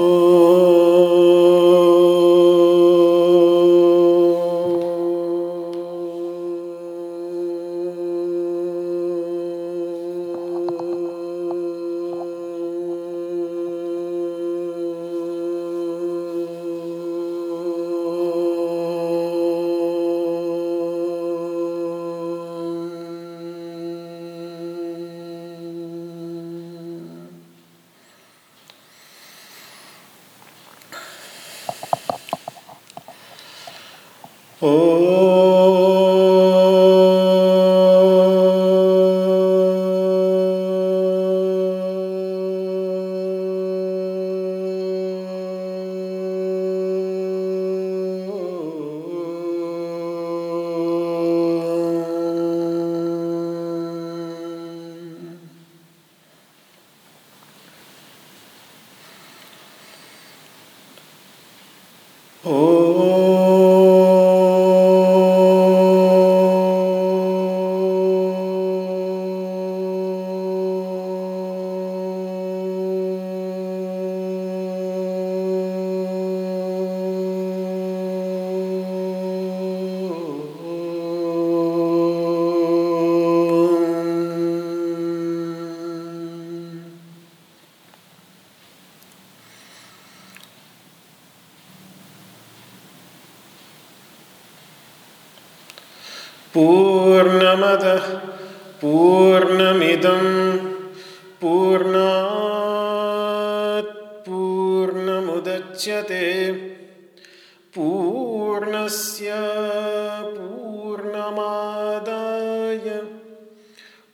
Oh.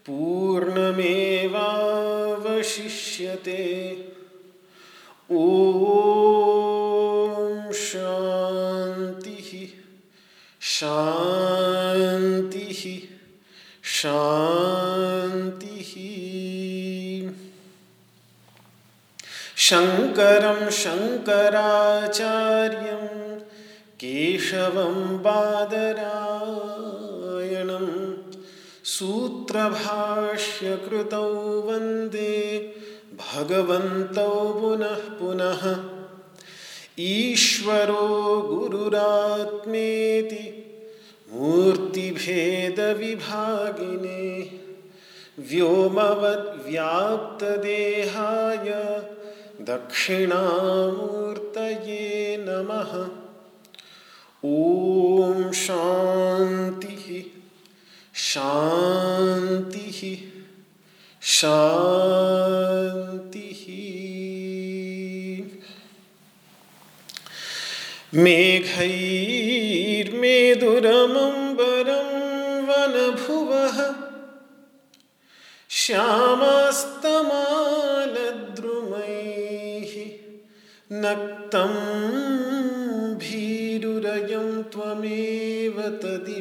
पूर्णमेवावशिष्यते। ॐ शान्तिः शान्तिः शान्तिः। शङ्करं शङ्कराचार्यं केशवं बादरा भाष्य वंदे भगवतपुन पुनः पुनः। ईश्वरो व्योम मूर्तिभेदविभागिने। व्योमवद्व्याप्तदेहाय दक्षिणामूर्त नमः। ओम शांति ही। शांति ही शांति ही। मेघैर्मेदुरमम्बरं वनभुवः श्यामास्तमालद्रुमैः नक्तं भीरुरयं त्वमेव तदि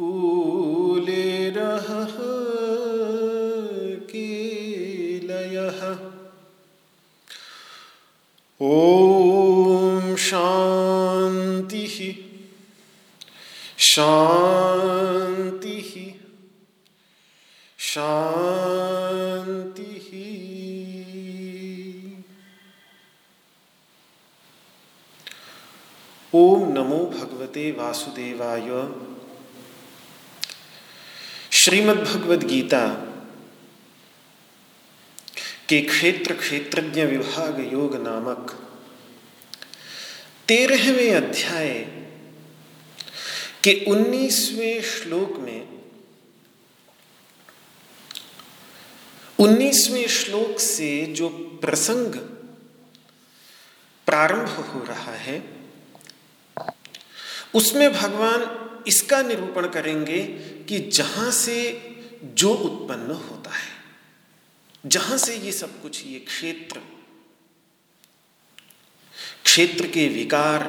कूलेरः कीलयः। ॐ शान्तिः। शान्तिः। शान्तिः। ओम नमो भगवते वासुदेवाय। श्रीमद् भगवद गीता के क्षेत्र क्षेत्रज्ञ विभाग योग नामक तेरहवें अध्याय के उन्नीसवें श्लोक में, उन्नीसवें श्लोक से जो प्रसंग प्रारंभ हो रहा है, उसमें भगवान इसका निरूपण करेंगे कि जहाँ से जो उत्पन्न होता है, जहाँ से ये सब कुछ, ये क्षेत्र क्षेत्र के विकार,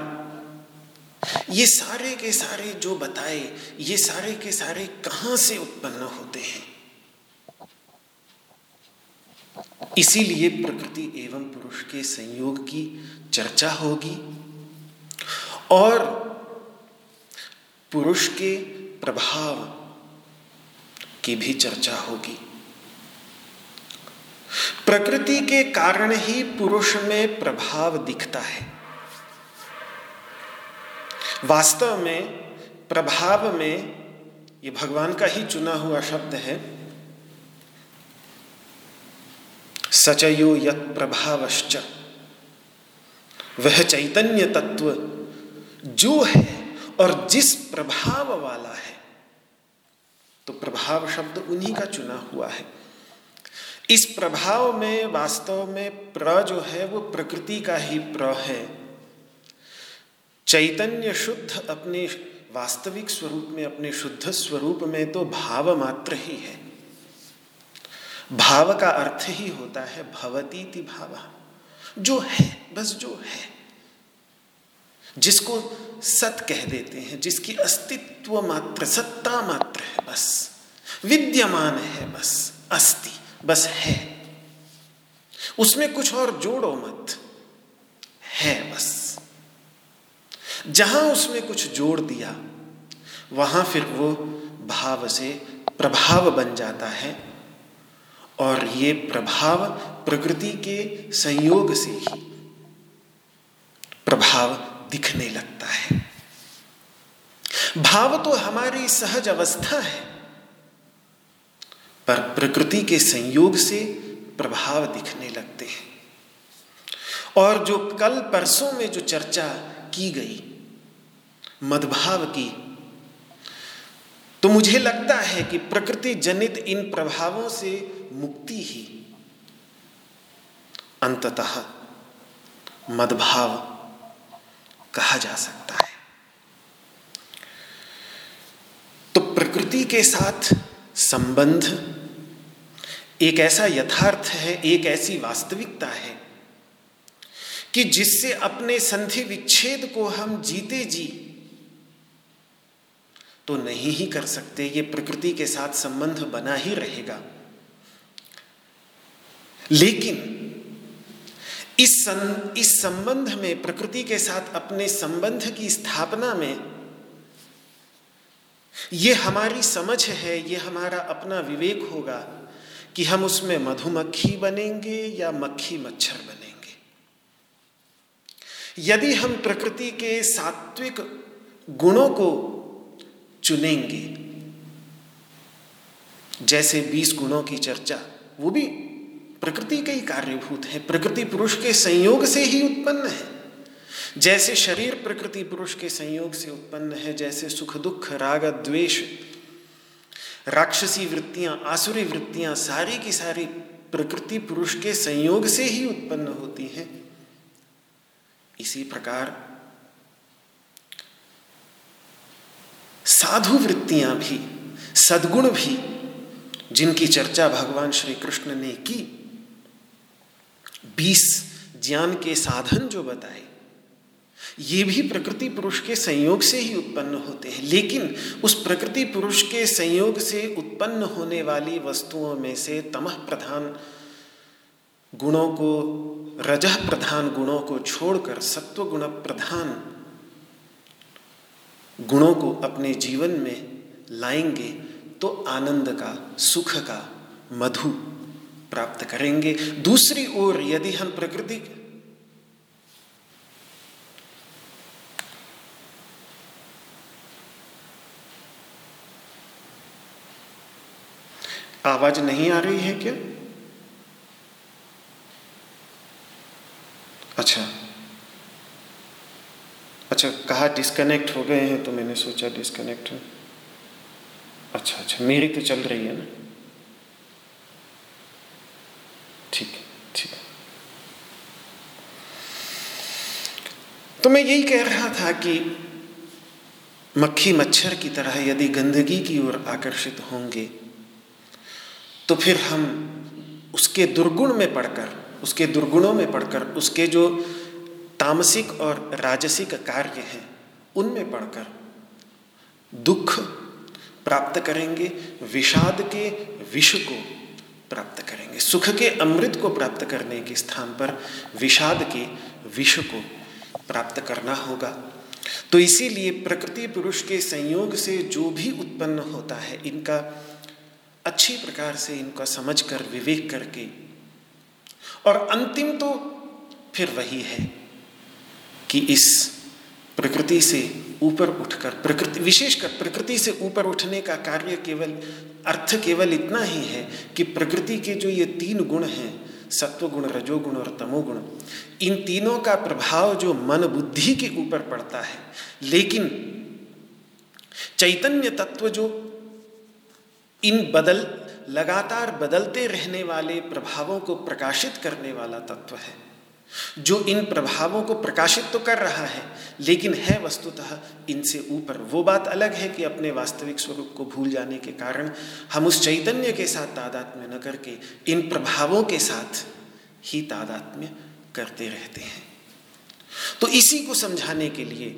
ये सारे के सारे जो बताए, ये सारे के सारे कहाँ से उत्पन्न होते हैं? इसीलिए प्रकृति एवं पुरुष के संयोग की चर्चा होगी। और पुरुष के प्रभाव की भी चर्चा होगी। प्रकृति के कारण ही पुरुष में प्रभाव दिखता है। वास्तव में प्रभाव में ये भगवान का ही चुना हुआ शब्द है, सचयो यत प्रभावश्च। वह चैतन्य तत्व जो है और जिस प्रभाव वाला है तो प्रभाव शब्द उन्हीं का चुना हुआ है। इस प्रभाव में, वास्तव में प्र जो है, वो प्रकृति का ही प्र है। चैतन्य शुद्ध अपने वास्तविक स्वरूप में, अपने शुद्ध स्वरूप में तो भाव मात्र ही है। भाव का अर्थ ही होता है भवती भाव। जो है, बस जो है। जिसको सत कह देते हैं, जिसकी अस्तित्व मात्र, सत्ता मात्र है, बस। विद्यमान है, बस। अस्ति, बस है। उसमें कुछ और जोड़ो मत। है, बस। जहाँ उसमें कुछ जोड़ दिया, वहाँ फिर वो भाव से प्रभाव बन जाता है, और ये प्रभाव प्रकृति के संयोग से ही प्रभाव दिखने लगता है। भाव तो हमारी सहज अवस्था है, पर प्रकृति के संयोग से प्रभाव दिखने लगते हैं। और जो कल परसों में जो चर्चा की गई, मदभाव की तो मुझे लगता है कि प्रकृति जनित इन प्रभावों से मुक्ति ही। अंततः मदभाव कहा जा सकता है। तो प्रकृति के साथ संबंध एक ऐसा यथार्थ है, एक ऐसी वास्तविकता है कि जिससे अपने संधि विच्छेद को हम जीते जी तो नहीं ही कर सकते। ये प्रकृति के साथ संबंध बना ही रहेगा। लेकिन इस सं, इस संबंध में प्रकृति के साथ अपने संबंध की स्थापना में ये हमारी समझ है ये हमारा अपना विवेक होगा कि हम उसमें मधुमक्खी बनेंगे या मक्खी मच्छर बनेंगे। यदि हम प्रकृति के सात्विक गुणों को चुनेंगे जैसे बीस गुणों की चर्चा वो भी प्रकृति के ही कार्यभूत है। प्रकृति पुरुष के संयोग से ही उत्पन्न है। जैसे शरीर प्रकृति पुरुष के संयोग से उत्पन्न है, जैसे सुख, दुख, राग, द्वेष, राक्षसी वृत्तियाँ, आसुरी वृत्तियाँ, सारी की सारी प्रकृति पुरुष के संयोग से ही उत्पन्न होती हैं। इसी प्रकार साधु वृत्तियाँ भी, सद्गुण भी, जिनकी चर्चा भगवान श्री कृष्ण ने की बीस ज्ञान के साधन जो बताए, ये भी प्रकृति पुरुष के संयोग से ही उत्पन्न होते हैं। लेकिन उस प्रकृति पुरुष के संयोग से उत्पन्न होने वाली वस्तुओं में से तमह प्रधान गुणों को रजह प्रधान गुणों को छोड़कर सत्व गुण प्रधान गुणों को अपने जीवन में लाएँगे तो आनंद का, सुख का, मधु प्राप्त करेंगे। दूसरी ओर यदि हम प्रकृति आवाज़ नहीं आ रही है क्या? अच्छा। अच्छा कहा डिस्कनेक्ट हो गए हैं तो मैंने सोचा डिस्कनेक्ट अच्छा अच्छा मेरी तो चल रही है ना। ठीक ठीक तो मैं यही कह रहा था कि मक्खी मच्छर की तरह यदि गंदगी की ओर आकर्षित होंगे तो फिर हम उसके दुर्गुण में पढ़कर, उसके दुर्गुणों में पढ़कर, उसके जो तामसिक और राजसिक कार्य हैं, उनमें पढ़कर दुख प्राप्त करेंगे, विषाद के विष को प्राप्त करेंगे। सुख के अमृत को प्राप्त करने के स्थान पर विषाद के विष को प्राप्त करना होगा। तो इसीलिए प्रकृति पुरुष के संयोग से जो भी उत्पन्न होता है, इनका अच्छी प्रकार से इनका समझ कर विवेक करके। और अंतिम तो फिर वही है कि इस प्रकृति से ऊपर उठकर, प्रकृति विशेषकर प्रकृति से ऊपर उठने का कार्य केवल, अर्थ केवल इतना ही है कि प्रकृति के जो ये तीन गुण हैं, सत्वगुण, रजोगुण और तमोगुण, इन तीनों का प्रभाव जो मन बुद्धि के ऊपर पड़ता है। लेकिन चैतन्य तत्व जो इन बदल, लगातार बदलते रहने वाले प्रभावों को प्रकाशित करने वाला तत्व है जो इन प्रभावों को प्रकाशित तो कर रहा है, लेकिन है वस्तुतः इनसे ऊपर। वो बात अलग है कि अपने वास्तविक स्वरूप को भूल जाने के कारण हम उस चैतन्य के साथ तादात्म्य न करके इन प्रभावों के साथ ही तादात्म्य करते रहते हैं। तो इसी को समझाने के लिए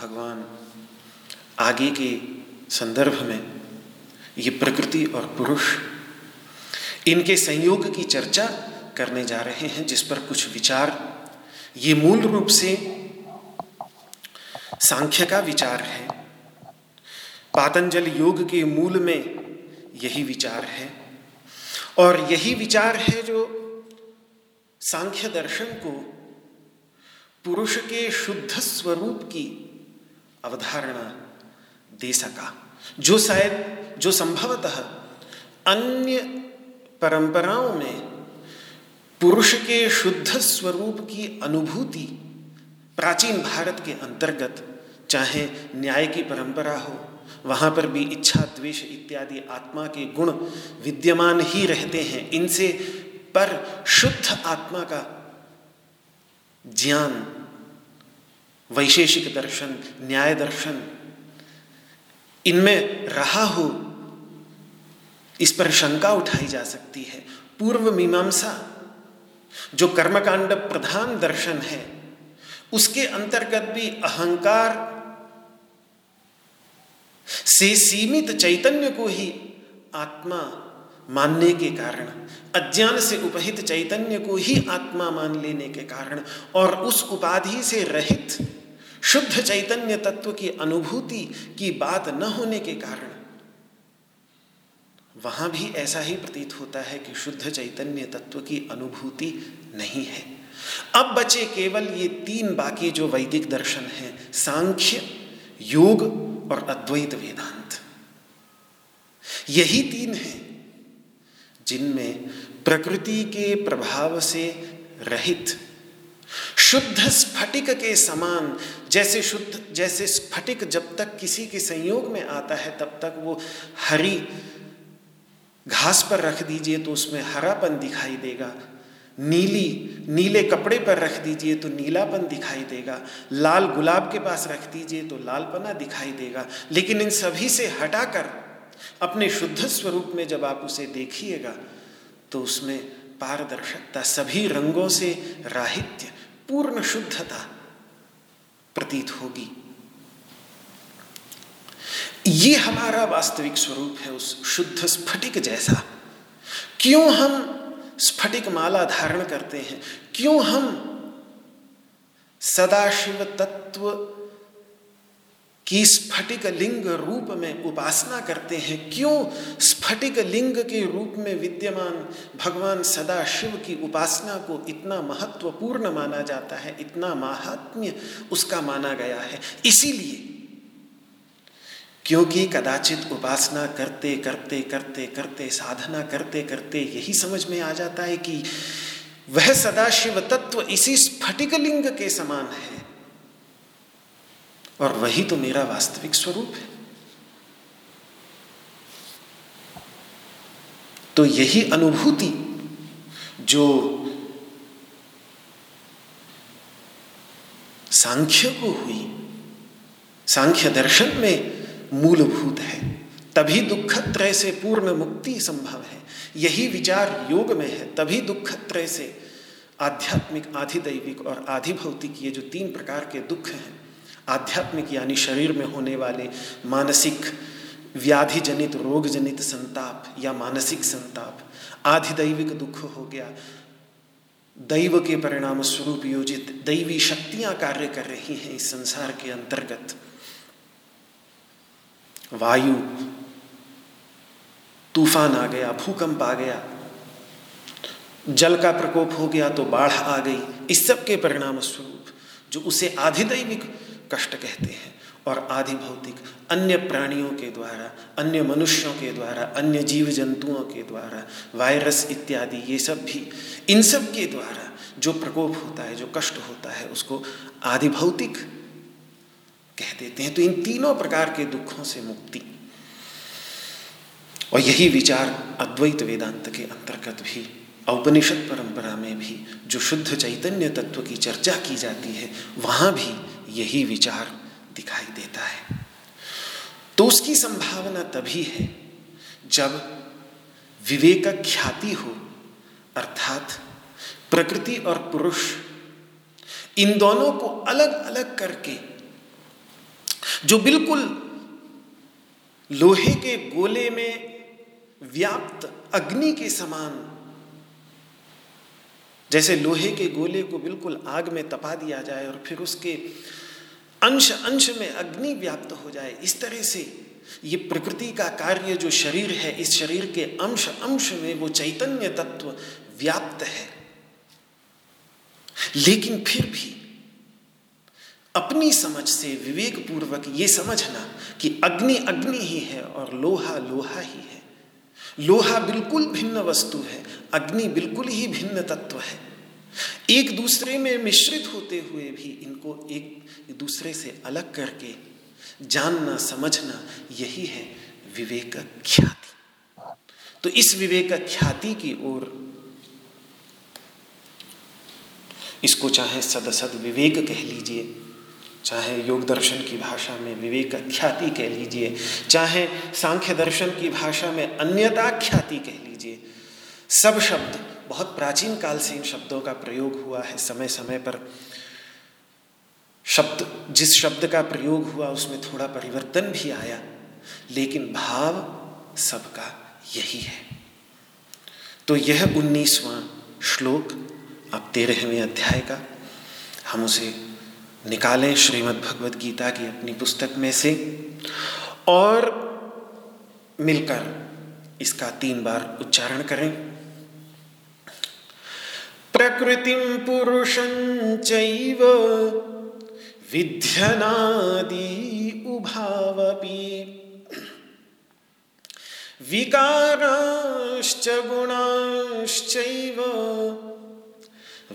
भगवान आगे के संदर्भ में ये प्रकृति और पुरुष, इनके संयोग की चर्चा करने जा रहे हैं, जिस पर कुछ विचार। ये मूल रूप से सांख्य का विचार है। पातंजल योग के मूल में यही विचार है। और यही विचार है जो सांख्य दर्शन को पुरुष के शुद्ध स्वरूप की अवधारणा दे सका। जो शायद, जो संभवतः अन्य परंपराओं में पुरुष के शुद्ध स्वरूप की अनुभूति प्राचीन भारत के अंतर्गत, चाहे न्याय की परंपरा हो, वहाँ पर भी इच्छा, द्वेष इत्यादि आत्मा के गुण विद्यमान ही रहते हैं। इनसे पर शुद्ध आत्मा का ज्ञान, वैशेषिक दर्शन, न्याय दर्शन इनमें रहा हो, इस पर शंका उठाई जा सकती है। पूर्व मीमांसा जो कर्मकांड प्रधान दर्शन है, उसके अंतर्गत भी अहंकार से सीमित चैतन्य को ही आत्मा मानने के कारण, अज्ञान से उपहित चैतन्य को ही आत्मा मान लेने के कारण और उस उपाधि से रहित शुद्ध चैतन्य तत्व की अनुभूति की बात न होने के कारण वहाँ भी ऐसा ही प्रतीत होता है कि शुद्ध चैतन्य तत्व की अनुभूति नहीं है। अब बचे केवल ये तीन बाकी जो वैदिक दर्शन हैं, सांख्य, योग और अद्वैत वेदांत। यही तीन हैं, जिनमें प्रकृति के प्रभाव से रहित, शुद्ध स्फटिक के समान, जैसे शुद्ध, जैसे स्फटिक जब तक किसी के संयोग में आता है, तब तक वो हरी घास पर रख दीजिए तो उसमें हरापन दिखाई देगा। नीली, नीले कपड़े पर रख दीजिए तो नीलापन दिखाई देगा। लाल गुलाब के पास रख दीजिए तो लालपना दिखाई देगा। लेकिन इन सभी से हटाकर, अपने शुद्ध स्वरूप में जब आप उसे देखिएगा तो उसमें पारदर्शकता, सभी रंगों से राहित्य, पूर्ण शुद्धता प्रतीत होगी। ये हमारा वास्तविक स्वरूप है उस शुद्ध स्फटिक जैसा। क्यों हम स्फटिक माला धारण करते हैं? क्यों हम सदाशिव तत्व की स्फटिक लिंग रूप में उपासना करते हैं? क्यों स्फटिक लिंग के रूप में विद्यमान भगवान सदा शिव की उपासना को इतना महत्वपूर्ण माना जाता है, इतना महात्म्य उसका माना गया है? इसीलिए क्योंकि कदाचित उपासना करते करते करते करते, साधना करते करते यही समझ में आ जाता है कि वह सदाशिव तत्व इसी स्फटिक लिंग के समान है। और वही तो मेरा वास्तविक स्वरूप है। तो यही अनुभूति जो सांख्य को हुई, सांख्य दर्शन में मूलभूत है। तभी दुखत्रय से पूर्ण मुक्ति संभव है। यही विचार योग में है। तभी दुखत्रय से आध्यात्मिक, आधिदैविक और आधिभौतिक ये जो तीन प्रकार के दुख हैं, आध्यात्मिक यानी शरीर में होने वाले मानसिक व्याधि जनित रोग जनित संताप या मानसिक संताप, आधिदैविक दुख हो गया। दैव के परिणाम स्वरूप योजित दैवी शक्तियाँ कार्य कर रही हैं इस संसार के अंतर्गत। वायु, तूफ़ान आ गया, भूकंप आ गया, जल का प्रकोप हो गया तो बाढ़ आ गई। इस सब के परिणाम स्वरूप जो उसे आधिदैविक कष्ट कहते हैं और आधि भौतिक, अन्य प्राणियों के द्वारा, अन्य मनुष्यों के द्वारा, अन्य जीव जंतुओं के द्वारा, वायरस इत्यादि, ये सब भी, इन सब के द्वारा जो प्रकोप होता है, जो कष्ट होता है, उसको आधि भौतिक कह देते हैं। तो इन तीनों प्रकार के दुखों से मुक्ति। और यही विचार अद्वैत वेदांत के अंतर्गत भी, औपनिषद परंपरा में भी, जो शुद्ध चैतन्य तत्व की चर्चा की जाती है, वहाँ भी यही विचार दिखाई देता है। तो उसकी संभावना तभी है, जब विवेक ख्याति हो, अर्थात प्रकृति और पुरुष, इन दोनों को अलग अलग करके जो बिल्कुल लोहे के गोले में व्याप्त अग्नि के समान, जैसे लोहे के गोले को बिल्कुल आग में तपा दिया जाए और फिर उसके अंश अंश में अग्नि व्याप्त हो जाए, इस तरह से ये प्रकृति का कार्य जो शरीर है, इस शरीर के अंश अंश में वो चैतन्य तत्व व्याप्त है। लेकिन फिर भी अपनी समझ से विवेक पूर्वक ये समझना कि अग्नि अग्नि ही है और लोहा लोहा ही है। लोहा बिल्कुल भिन्न वस्तु है, अग्नि बिल्कुल ही भिन्न तत्व है। एक दूसरे में मिश्रित होते हुए भी इनको एक दूसरे से अलग करके जानना, समझना यही है विवेक ख्याति तो इस विवेक ख्याति की ओर इसको चाहे सदसद विवेक कह लीजिए। चाहे योग दर्शन की भाषा में विवेक ख्याति कह लीजिए, चाहे सांख्य दर्शन की भाषा में अन्यता ख्याति कह लीजिए, सब शब्द, बहुत प्राचीन काल से इन शब्दों का प्रयोग हुआ है समय समय पर। शब्द, जिस शब्द का प्रयोग हुआ उसमें थोड़ा परिवर्तन भी आया, लेकिन भाव सबका यही है। तो यह उन्नीसवां श्लोक, अब तेरहवें अध्याय का, हम उसे निकालें श्रीमद् भगवद गीता की अपनी पुस्तक में से और मिलकर इसका तीन बार उच्चारण करें। प्रकृतिम पुरुषं चैव विध्यनादि विकाराश्च गुणाश्चैव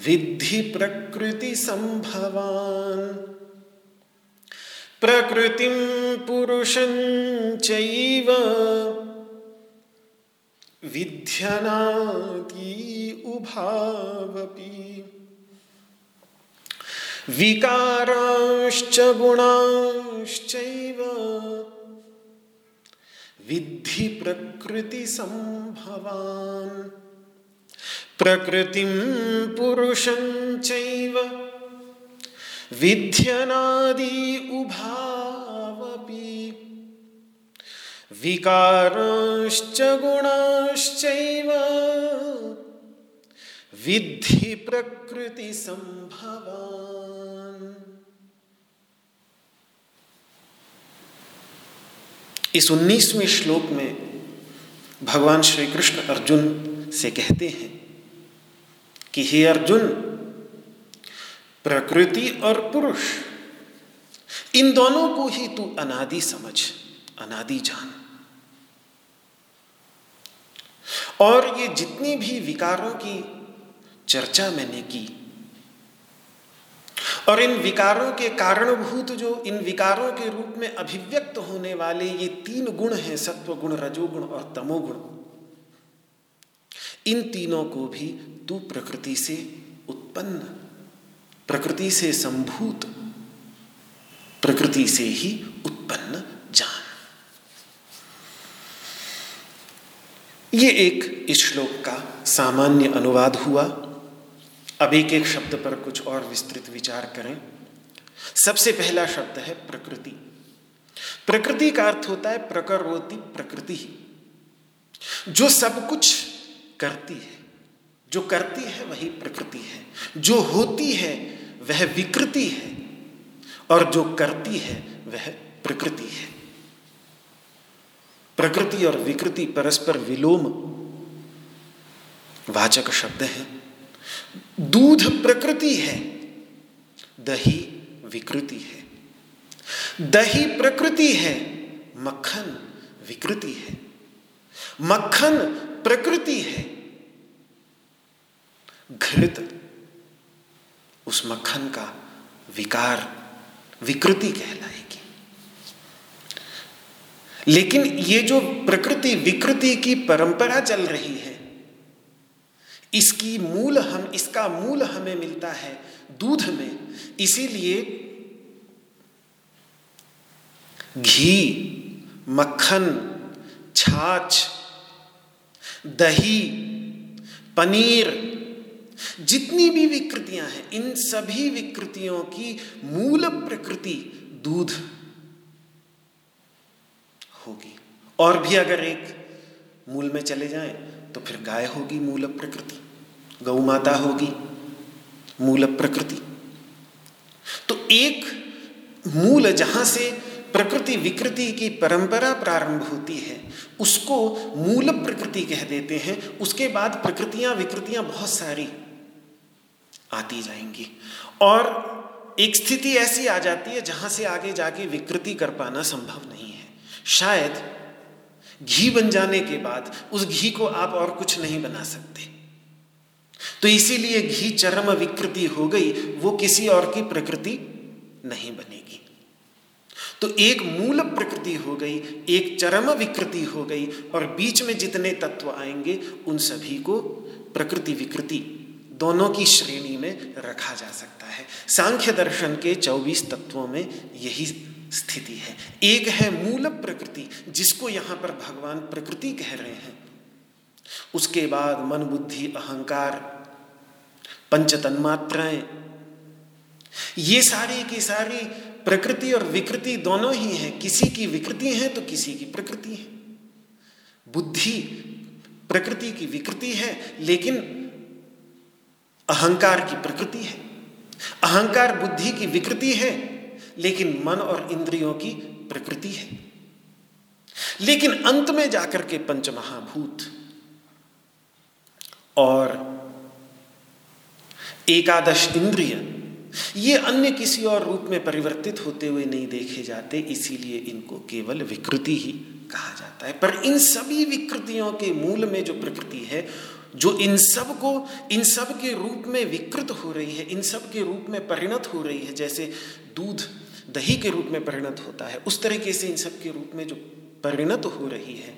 विद्धि प्रकृति संभवान। प्रकृतिम पुरुषं चैव विध्यनाति विकाराश्च गुणाश्चैव विद्धि प्रकृति संभवान्। प्रकृतिं पुरुषं चैव विध्यनादि उभावपि विकाराश्च गुणाश्चैव विद्धि प्रकृति संभवान। इस उन्नीसवें श्लोक में भगवान श्री कृष्ण अर्जुन से कहते हैं कि हे अर्जुन, प्रकृति और पुरुष, इन दोनों को ही तू अनादि समझ, अनादि जान। और ये जितनी भी विकारों की चर्चा मैंने की, और इन विकारों के कारणभूत जो इन विकारों के रूप में अभिव्यक्त होने वाले ये तीन गुण हैं सत्व गुण रजोगुण और तमोगुण, इन तीनों को भी तू प्रकृति से उत्पन्न, प्रकृति से संभूत, प्रकृति से ही उत्पन्न जान। ये एक इस श्लोक का सामान्य अनुवाद हुआ। अब एक एक शब्द पर कुछ और विस्तृत विचार करें। सबसे पहला शब्द है प्रकृति। प्रकृति का अर्थ होता है प्रकरोति प्रकृति। जो सब कुछ करती है जो करती है वही प्रकृति है। जो होती है वह विकृति है और जो करती है वह प्रकृति है। प्रकृति और विकृति परस्पर विलोम वाचक शब्द है। दूध प्रकृति है, दही विकृति है। दही प्रकृति है, मक्खन विकृति है। मक्खन प्रकृति है घृत, उस मक्खन का विकार, विकृति कहलाएगी। लेकिन ये जो प्रकृति, विकृति की परंपरा चल रही है, इसकी मूल हम, इसका मूल हमें मिलता है दूध में। इसीलिए घी, मक्खन, छाछ, दही, पनीर जितनी भी विकृतियाँ हैं, इन सभी विकृतियों की मूल प्रकृति दूध होगी। और भी अगर एक मूल में चले जाएँ तो फिर गाय होगी मूल प्रकृति, गौ माता होगी मूल प्रकृति। तो एक मूल जहाँ से प्रकृति विकृति की परंपरा प्रारंभ होती है, उसको मूल प्रकृति कह देते हैं। उसके बाद प्रकृतियाँ विकृतियाँ बहुत सारी। आती जाएँगी। और एक स्थिति ऐसी आ जाती है जहाँ से आगे जाके विकृति कर पाना संभव नहीं है। शायद घी बन जाने के बाद उस घी को आप और कुछ नहीं बना सकते। तो इसीलिए घी चरम विकृति हो गई, वो किसी और की प्रकृति नहीं बनेगी। तो एक मूल प्रकृति हो गई, एक चरम विकृति हो गई, और बीच में जितने तत्व आएँगे, उन सभी को प्रकृति विकृति दोनों की श्रेणी में रखा जा सकता है। सांख्य दर्शन के 24 तत्वों में यही स्थिति है। एक है मूल प्रकृति, जिसको यहाँ पर भगवान प्रकृति कह रहे हैं। उसके बाद मन, बुद्धि, अहंकार पंच तन्मात्राएँ ये सारी की सारी प्रकृति और विकृति दोनों ही हैं। किसी की विकृति है तो किसी की प्रकृति है। बुद्धि प्रकृति की विकृति है, लेकिन अहंकार की प्रकृति है। अहंकार बुद्धि की विकृति है, लेकिन मन और इंद्रियों की प्रकृति है। लेकिन अंत में जाकर के पंच महाभूत और एकादश इंद्रिय, ये अन्य किसी और रूप में परिवर्तित होते हुए नहीं देखे जाते, इसीलिए इनको केवल विकृति ही कहा जाता है। पर इन सभी विकृतियों के मूल में जो प्रकृति है जो इन सबको इन सब के रूप में विकृत हो रही है, इन सब के रूप में परिणत हो रही है, जैसे दूध दही के रूप में परिणत होता है, उस तरीके से इन सब के रूप में जो परिणत हो रही है,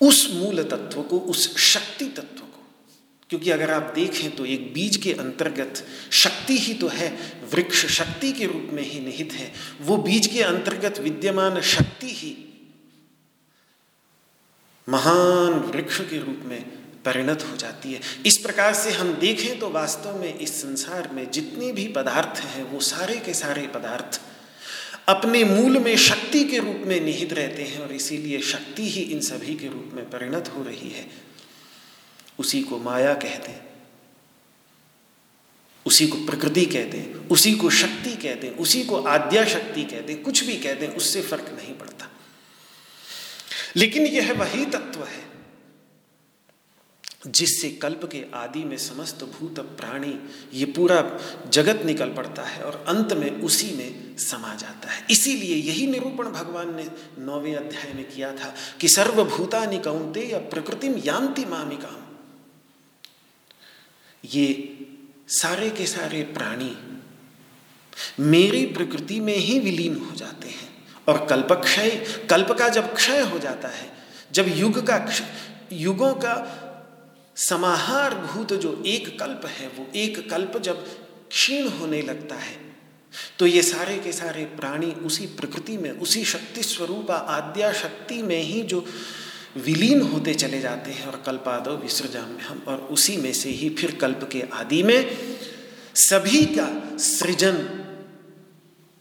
उस मूल तत्व को, उस शक्ति तत्व को, क्योंकि अगर आप देखें तो एक बीज के अंतर्गत शक्ति ही तो है, वृक्ष शक्ति के रूप में ही निहित है, वो बीज के अंतर्गत विद्यमान शक्ति ही महान वृक्ष के रूप में परिणत हो जाती है। इस प्रकार से हम देखें तो वास्तव में इस संसार में जितने भी पदार्थ हैं, वो सारे के सारे पदार्थ अपने मूल में शक्ति के रूप में निहित रहते हैं और इसीलिए शक्ति ही इन सभी के रूप में परिणत हो रही है। उसी को माया कहते हैं। उसी को प्रकृति कहते हैं। उसी को शक्ति कहते हैं। उसी को आद्या शक्ति कहते हैं। कुछ भी कहते हैं, उससे फ़र्क नहीं पड़ता। लेकिन यह वही तत्व है जिससे कल्प के आदि में समस्त भूत प्राणी, ये पूरा जगत निकल पड़ता है और अंत में उसी में समा जाता है। इसीलिए यही निरूपण भगवान ने नौवें अध्याय में किया था कि सर्वभूता निकौंते या प्रकृतिम यान्ति मामिकाम। ये सारे के सारे प्राणी मेरी प्रकृति में ही विलीन हो जाते हैं। और कल्प क्षय कल्प का जब क्षय हो जाता है, जब युग का युगों का समाहार भूत जो एक कल्प है, वो एक कल्प जब क्षीण होने लगता है तो ये सारे के सारे प्राणी उसी प्रकृति में, उसी शक्ति स्वरूप आद्या शक्ति में ही जो विलीन होते चले जाते हैं और कल्पादो विसर्जा में हम, और उसी में से ही फिर कल्प के आदि में सभी का सृजन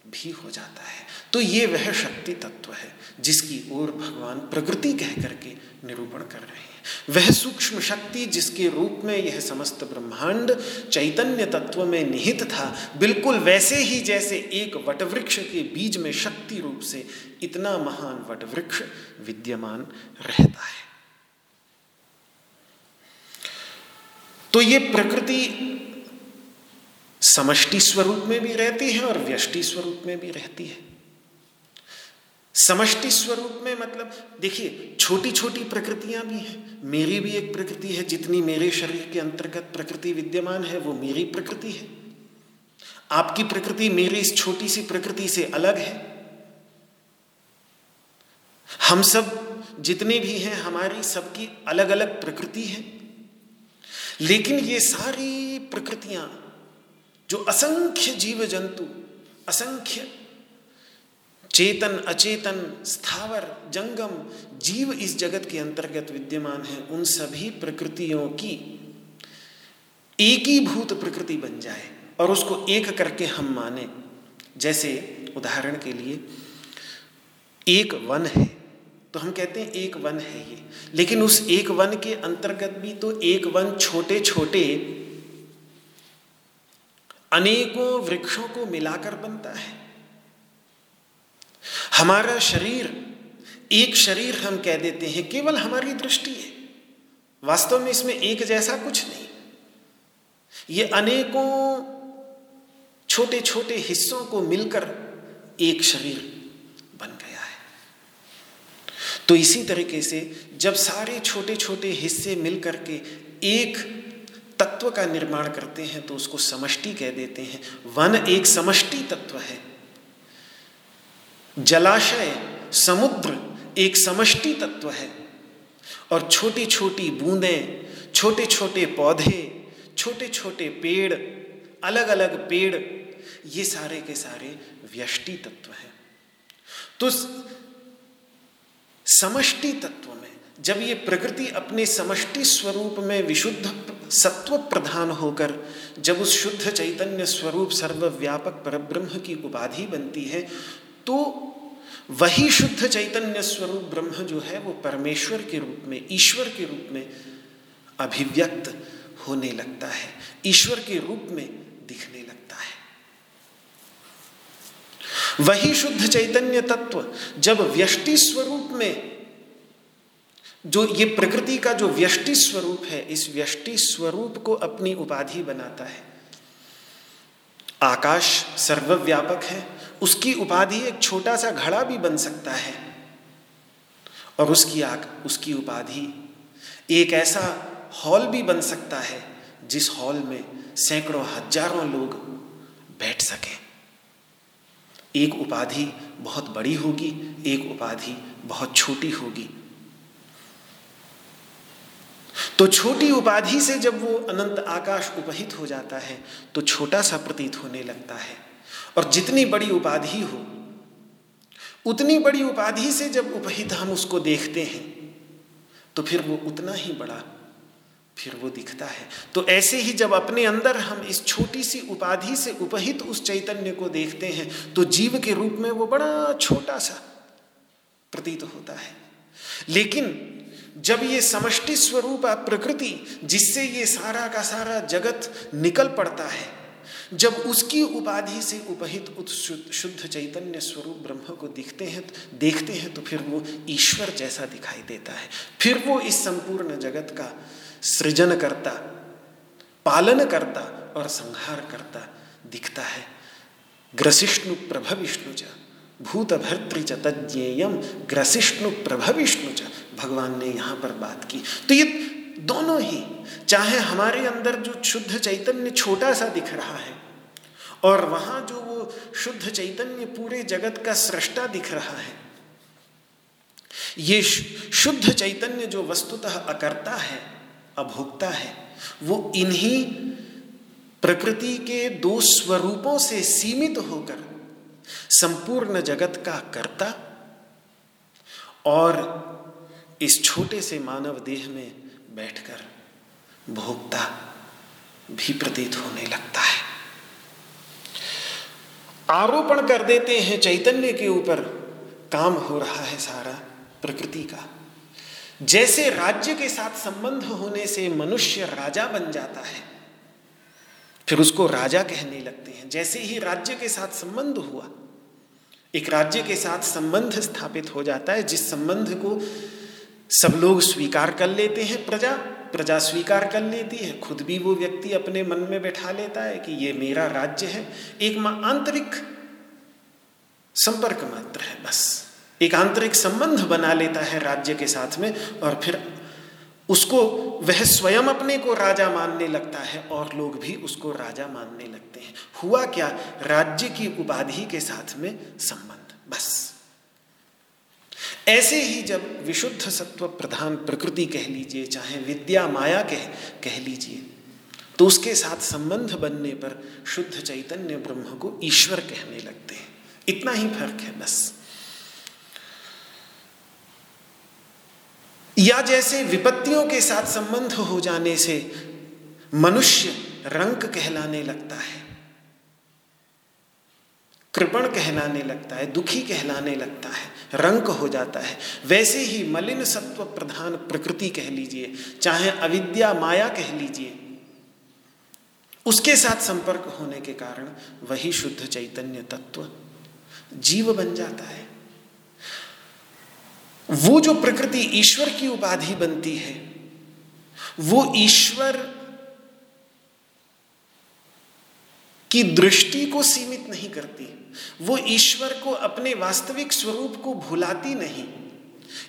भी हो जाता है। तो ये वह शक्ति तत्व है जिसकी ओर भगवान प्रकृति कह करके निरूपण कर रहे हैं। वह सूक्ष्म शक्ति जिसके रूप में यह समस्त ब्रह्मांड चैतन्य तत्व में निहित था, बिल्कुल वैसे ही जैसे एक वटवृक्ष के बीज में शक्ति रूप से इतना महान वटवृक्ष विद्यमान रहता है। तो ये प्रकृति समष्टि स्वरूप में भी रहती है और व्यष्टि स्वरूप में भी रहती है। समष्टि स्वरूप में मतलब देखिए छोटी छोटी प्रकृतियाँ भी हैं। मेरी भी एक प्रकृति है, जितनी मेरे शरीर के अंतर्गत प्रकृति विद्यमान है, वो मेरी प्रकृति है। आपकी प्रकृति मेरी इस छोटी सी प्रकृति से अलग है। हम सब जितने भी हैं, हमारी सबकी अलग अलग प्रकृति है। लेकिन ये सारी प्रकृतियाँ, जो असंख्य जीव जंतु असंख्य चेतन, अचेतन, स्थावर, जंगम, जीव इस जगत के अंतर्गत विद्यमान है। उन सभी प्रकृतियों की एक ही भूत प्रकृति बन जाए और उसको एक करके हम माने। जैसे उदाहरण के लिए, एक वन है तो हम कहते हैं एक वन है ये। लेकिन उस एक वन के अंतर्गत भी तो एक वन छोटे छोटे अनेकों वृक्षों को मिलाकर बनता है। हमारा शरीर, एक शरीर हम कह देते हैं, केवल हमारी दृष्टि है। वास्तव में इसमें एक जैसा कुछ नहीं। ये अनेकों छोटे छोटे हिस्सों को मिलकर एक शरीर बन गया है। तो इसी तरीके से जब सारे छोटे छोटे हिस्से मिलकर के एक तत्व का निर्माण करते हैं तो उसको समष्टि कह देते हैं। वन एक समष्टि तत्व है। जलाशय, समुद्र एक समष्टि तत्व है। और छोटी छोटी बूंदें छोटे छोटे पौधे छोटे छोटे पेड़ अलग अलग पेड़, ये सारे के सारे व्यष्टि तत्व हैं। तो समष्टि तत्व में, जब ये प्रकृति अपने समष्टि स्वरूप में विशुद्ध सत्व प्रधान होकर, जब उस शुद्ध चैतन्य स्वरूप सर्वव्यापक परब्रह्म की उपाधि बनती है तो वही शुद्ध चैतन्य स्वरूप ब्रह्म जो है, वो परमेश्वर के रूप में, ईश्वर के रूप में अभिव्यक्त होने लगता है। ईश्वर के रूप में दिखने लगता है। वही शुद्ध चैतन्य तत्व जब व्यष्टि स्वरूप में, जो ये प्रकृति का जो व्यष्टि स्वरूप है, इस व्यष्टि स्वरूप को अपनी उपाधि बनाता है। आकाश सर्वव्यापक है उसकी उपाधि एक छोटा सा घड़ा भी बन सकता है। और उसकी आग, उसकी उपाधि एक ऐसा हॉल भी बन सकता है, जिस हॉल में सैकड़ों, हज़ारों लोग बैठ सके। एक उपाधि बहुत बड़ी होगी, एक उपाधि बहुत छोटी होगी। तो छोटी उपाधि से जब वो अनंत आकाश उपहित हो जाता है तो छोटा सा प्रतीत होने लगता है। और जितनी बड़ी उपाधि हो, उतनी बड़ी उपाधि से जब उपहित हम उसको देखते हैं तो फिर वो उतना ही बड़ा फिर वो दिखता है। तो ऐसे ही जब अपने अंदर हम इस छोटी सी उपाधि से उपहित उस चैतन्य को देखते हैं तो जीव के रूप में वो बड़ा छोटा सा प्रतीत होता है। लेकिन जब ये समष्टि स्वरूप प्रकृति, जिससे ये सारा का सारा जगत निकल पड़ता है जब उसकी उपाधि से उपहित शुद्ध चैतन्य स्वरूप ब्रह्म को दिखते हैं देखते हैं तो फिर वो ईश्वर जैसा दिखाई देता है। फिर वो इस संपूर्ण जगत का सृजन करता, पालन करता और संहार करता दिखता है। ग्रसिष्णु प्रभ विष्णु च भूत भर्तृ च तज्ञेयम ग्रसिष्णु प्रभ विष्णु च, भगवान ने यहाँ पर बात की। तो ये दोनों ही, चाहे हमारे अंदर जो शुद्ध चैतन्य छोटा सा दिख रहा है और वहाँ जो वो शुद्ध चैतन्य पूरे जगत का सृष्टा दिख रहा है, ये शुद्ध चैतन्य जो वस्तुतः अकर्ता है, अभोक्ता है, वो इन्हीं प्रकृति के दो स्वरूपों से सीमित होकर संपूर्ण जगत का कर्ता और इस छोटे से मानव देह में बैठकर भोक्ता भी प्रतीत होने लगता है। आरोपण कर देते हैं चैतन्य के ऊपर। काम हो रहा है सारा प्रकृति का। जैसे राज्य के साथ संबंध होने से मनुष्य राजा बन जाता है, फिर उसको राजा कहने लगते हैं। जैसे ही राज्य के साथ संबंध हुआ, एक राज्य के साथ संबंध स्थापित हो जाता है, जिस संबंध को सब लोग स्वीकार कर लेते हैं प्रजा। प्रजा स्वीकार कर लेती है। खुद भी वो व्यक्ति अपने मन में बैठा लेता है कि ये मेरा राज्य है। एक आंतरिक संपर्क मात्र है, बस। एक आंतरिक संबंध बना लेता है राज्य के साथ में और फिर उसको वह स्वयं अपने को राजा मानने लगता है और लोग भी उसको राजा मानने लगते हैं। हुआ क्या? राज्य की उपाधि के साथ में संबंध, बस। ऐसे ही जब विशुद्ध सत्व प्रधान प्रकृति कह लीजिए, चाहे विद्या माया कह कह लीजिए तो उसके साथ संबंध बनने पर शुद्ध चैतन्य ब्रह्म को ईश्वर कहने लगते हैं। इतना ही फ़र्क है बस। या जैसे विपत्तियों के साथ संबंध हो जाने से मनुष्य रंक कहलाने लगता है। कृपण कहलाने लगता है, दुखी कहलाने लगता है, रंक हो जाता है। वैसे ही मलिन सत्व प्रधान प्रकृति कह लीजिए, चाहे अविद्या माया कह लीजिए, उसके साथ संपर्क होने के कारण वही शुद्ध चैतन्य तत्व जीव बन जाता है। वो जो प्रकृति ईश्वर की उपाधि बनती है, वो ईश्वर की दृष्टि को सीमित नहीं करती। वो ईश्वर को अपने वास्तविक स्वरूप को भुलाती नहीं।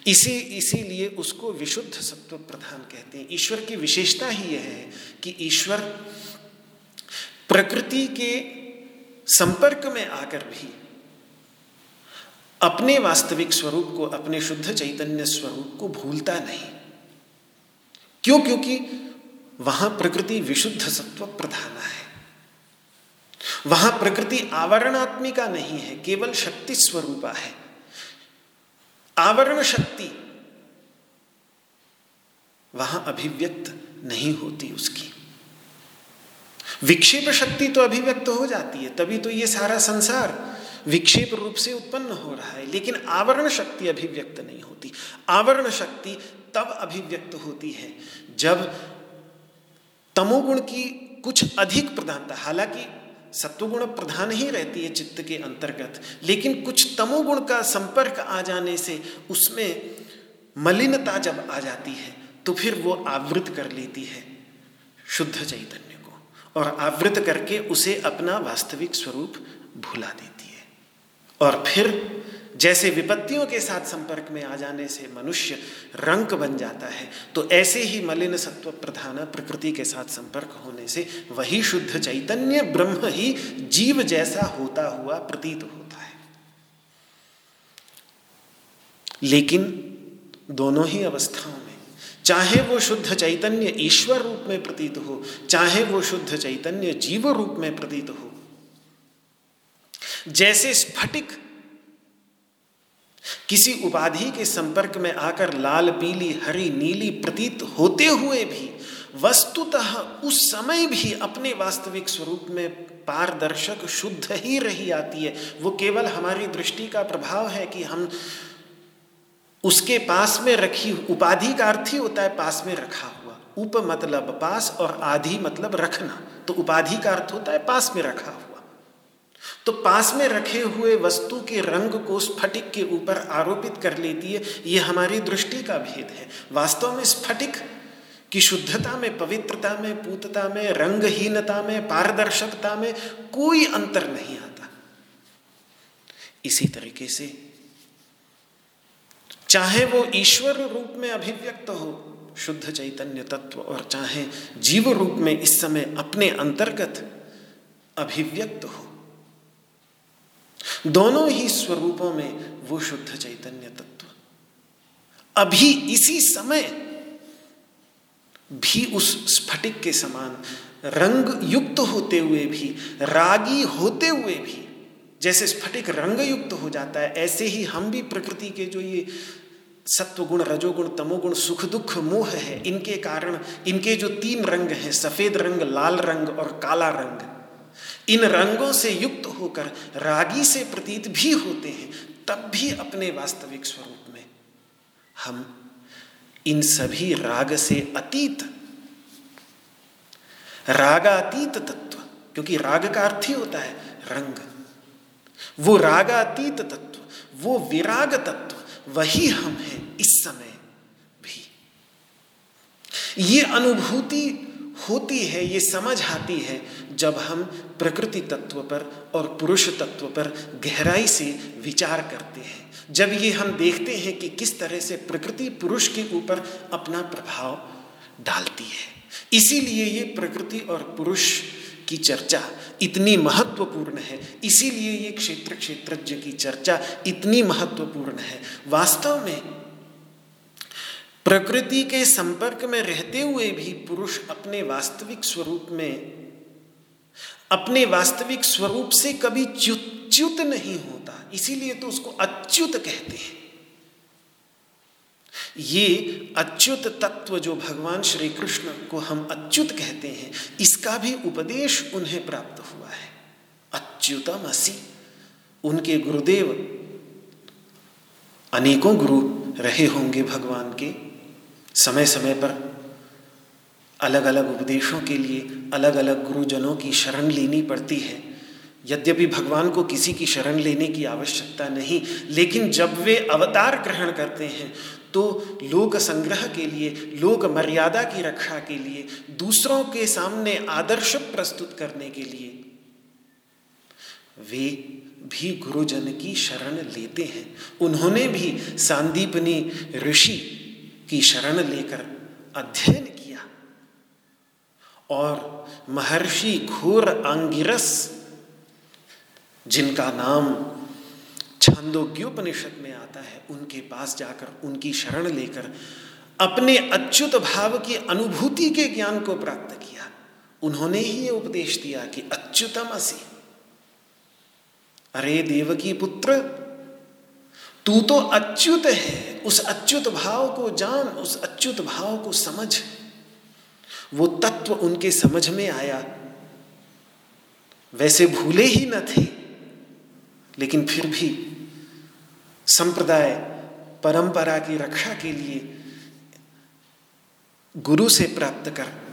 इसी, इसीलिए उसको विशुद्ध सत्व प्रधान कहते हैं। ईश्वर की विशेषता ही यह है कि ईश्वर प्रकृति के संपर्क में आकर भी अपने वास्तविक स्वरूप को, अपने शुद्ध चैतन्य स्वरूप को भूलता नहीं। क्यों? क्योंकि वहाँ प्रकृति विशुद्ध सत्व प्रधान है। वहाँ प्रकृति आवरणात्मिका नहीं है, केवल शक्ति स्वरूपा है। आवरण शक्ति वहाँ अभिव्यक्त नहीं होती उसकी। विक्षेप शक्ति तो अभिव्यक्त हो जाती है, तभी तो ये सारा संसार विक्षेप रूप से उत्पन्न हो रहा है, लेकिन आवरण शक्ति अभिव्यक्त नहीं होती। आवरण शक्ति तब अभिव्यक्त होती है जब तमोगुण की कुछ अधिक प्रधानता, हालाँकि सत्वगुण प्रधान ही रहती है चित्त के अंतर्गत। लेकिन कुछ तमोगुण का संपर्क आ जाने से उसमें मलिनता जब आ जाती है तो फिर वो आवृत कर लेती है शुद्ध चैतन्य को और आवृत करके उसे अपना वास्तविक स्वरूप भुला देती है। और फिर जैसे विपत्तियों के साथ संपर्क में आ जाने से मनुष्य रंक बन जाता है तो ऐसे ही मलिन सत्व प्रधान प्रकृति के साथ संपर्क होने से वही शुद्ध चैतन्य ब्रह्म ही जीव जैसा होता हुआ प्रतीत होता है। लेकिन दोनों ही अवस्थाओं में, चाहे वो शुद्ध चैतन्य ईश्वर रूप में प्रतीत हो, चाहे वो शुद्ध चैतन्य जीव रूप में प्रतीत हो, जैसे स्फटिक किसी उपाधि के संपर्क में आकर लाल, पीली, हरी, नीली प्रतीत होते हुए भी, वस्तुतः उस समय भी अपने वास्तविक स्वरूप में पारदर्शक, शुद्ध ही रही आती है। वो केवल हमारी दृष्टि का प्रभाव है कि हम उसके पास में रखी, उपाधि का अर्थ ही होता है पास में रखा हुआ। उप मतलब पास और आधि मतलब रखना। तो उपाधि का अर्थ होता है पास में रखा हुआ। तो पास में रखे हुए वस्तु के रंग को स्फटिक के ऊपर आरोपित कर लेती है। ये हमारी दृष्टि का भेद है। वास्तव में स्फटिक की शुद्धता में, पवित्रता में, पूतता में, रंगहीनता में, पारदर्शकता में कोई अंतर नहीं आता। इसी तरीके से चाहे वो ईश्वर रूप में अभिव्यक्त हो, शुद्ध चैतन्य तत्व, और चाहे जीव रूप में इस समय अपने अंतर्गत अभिव्यक्त हो दोनों ही स्वरूपों में वो शुद्ध चैतन्य तत्व। अभी इसी समय भी उस स्फटिक के समान रंग युक्त होते हुए भी, रागी होते हुए भी, जैसे स्फटिक रंग युक्त हो जाता है, ऐसे ही हम भी प्रकृति के जो ये सत्वगुण, रजोगुण, तमोगुण, सुख, दुख, मोह है, इनके कारण इनके जो तीन रंग हैं, सफ़ेद रंग, लाल रंग और काला रंग इन रंगों से युक्त होकर रागी से प्रतीत भी होते हैं, तब भी अपने वास्तविक स्वरूप में। हम इन सभी राग से अतीत, रागातीत तत्व, क्योंकि राग का अर्थ ही होता है रंग। वो रागातीत तत्व, वो विराग तत्व, वही हम हैं इस समय भी। ये अनुभूति होती है, ये समझ आती है जब हम प्रकृति तत्व पर और पुरुष तत्व पर गहराई से विचार करते हैं। जब ये हम देखते हैं कि किस तरह से प्रकृति पुरुष के ऊपर अपना प्रभाव डालती है। इसीलिए ये प्रकृति और पुरुष की चर्चा इतनी महत्वपूर्ण है। इसीलिए ये क्षेत्र क्षेत्रज्ञ की चर्चा इतनी महत्वपूर्ण है। वास्तव में प्रकृति के संपर्क में रहते हुए भी पुरुष अपने वास्तविक स्वरूप में, अपने वास्तविक स्वरूप से कभी च्युत नहीं होता। इसीलिए तो उसको अच्युत कहते हैं। ये अच्युत तत्व जो भगवान श्री कृष्ण को हम अच्युत कहते हैं, इसका भी उपदेश उन्हें प्राप्त हुआ है। अच्युतम असी उनके गुरुदेव, अनेकों गुरु रहे होंगे भगवान के। समय समय पर अलग अलग उपदेशों के लिए अलग अलग गुरुजनों की शरण लेनी पड़ती है। यद्यपि भगवान को किसी की शरण लेने की आवश्यकता नहीं, लेकिन जब वे अवतार ग्रहण करते हैं तो लोक संग्रह के लिए, लोक मर्यादा की रक्षा के लिए, दूसरों के सामने आदर्श प्रस्तुत करने के लिए वे भी गुरुजन की शरण लेते हैं। उन्होंने भी सांदीपनी ऋषि की शरण लेकर अध्ययन किया। और महर्षि घोर आंगिरस, जिनका नाम छांदोग्योपनिषद में आता है, उनके पास जाकर उनकी शरण लेकर अपने अच्युत भाव की अनुभूति के ज्ञान को प्राप्त किया। उन्होंने ही ये उपदेश दिया कि अच्युतम असी। अरे देवकी पुत्र तू तो अच्युत है, उस अच्युत भाव को जान, उस अच्युत भाव को समझ। वो तत्व उनके समझ में आया। वैसे भूले ही न थे, लेकिन फिर भी संप्रदाय, परंपरा की रक्षा के लिए गुरु से प्राप्त कर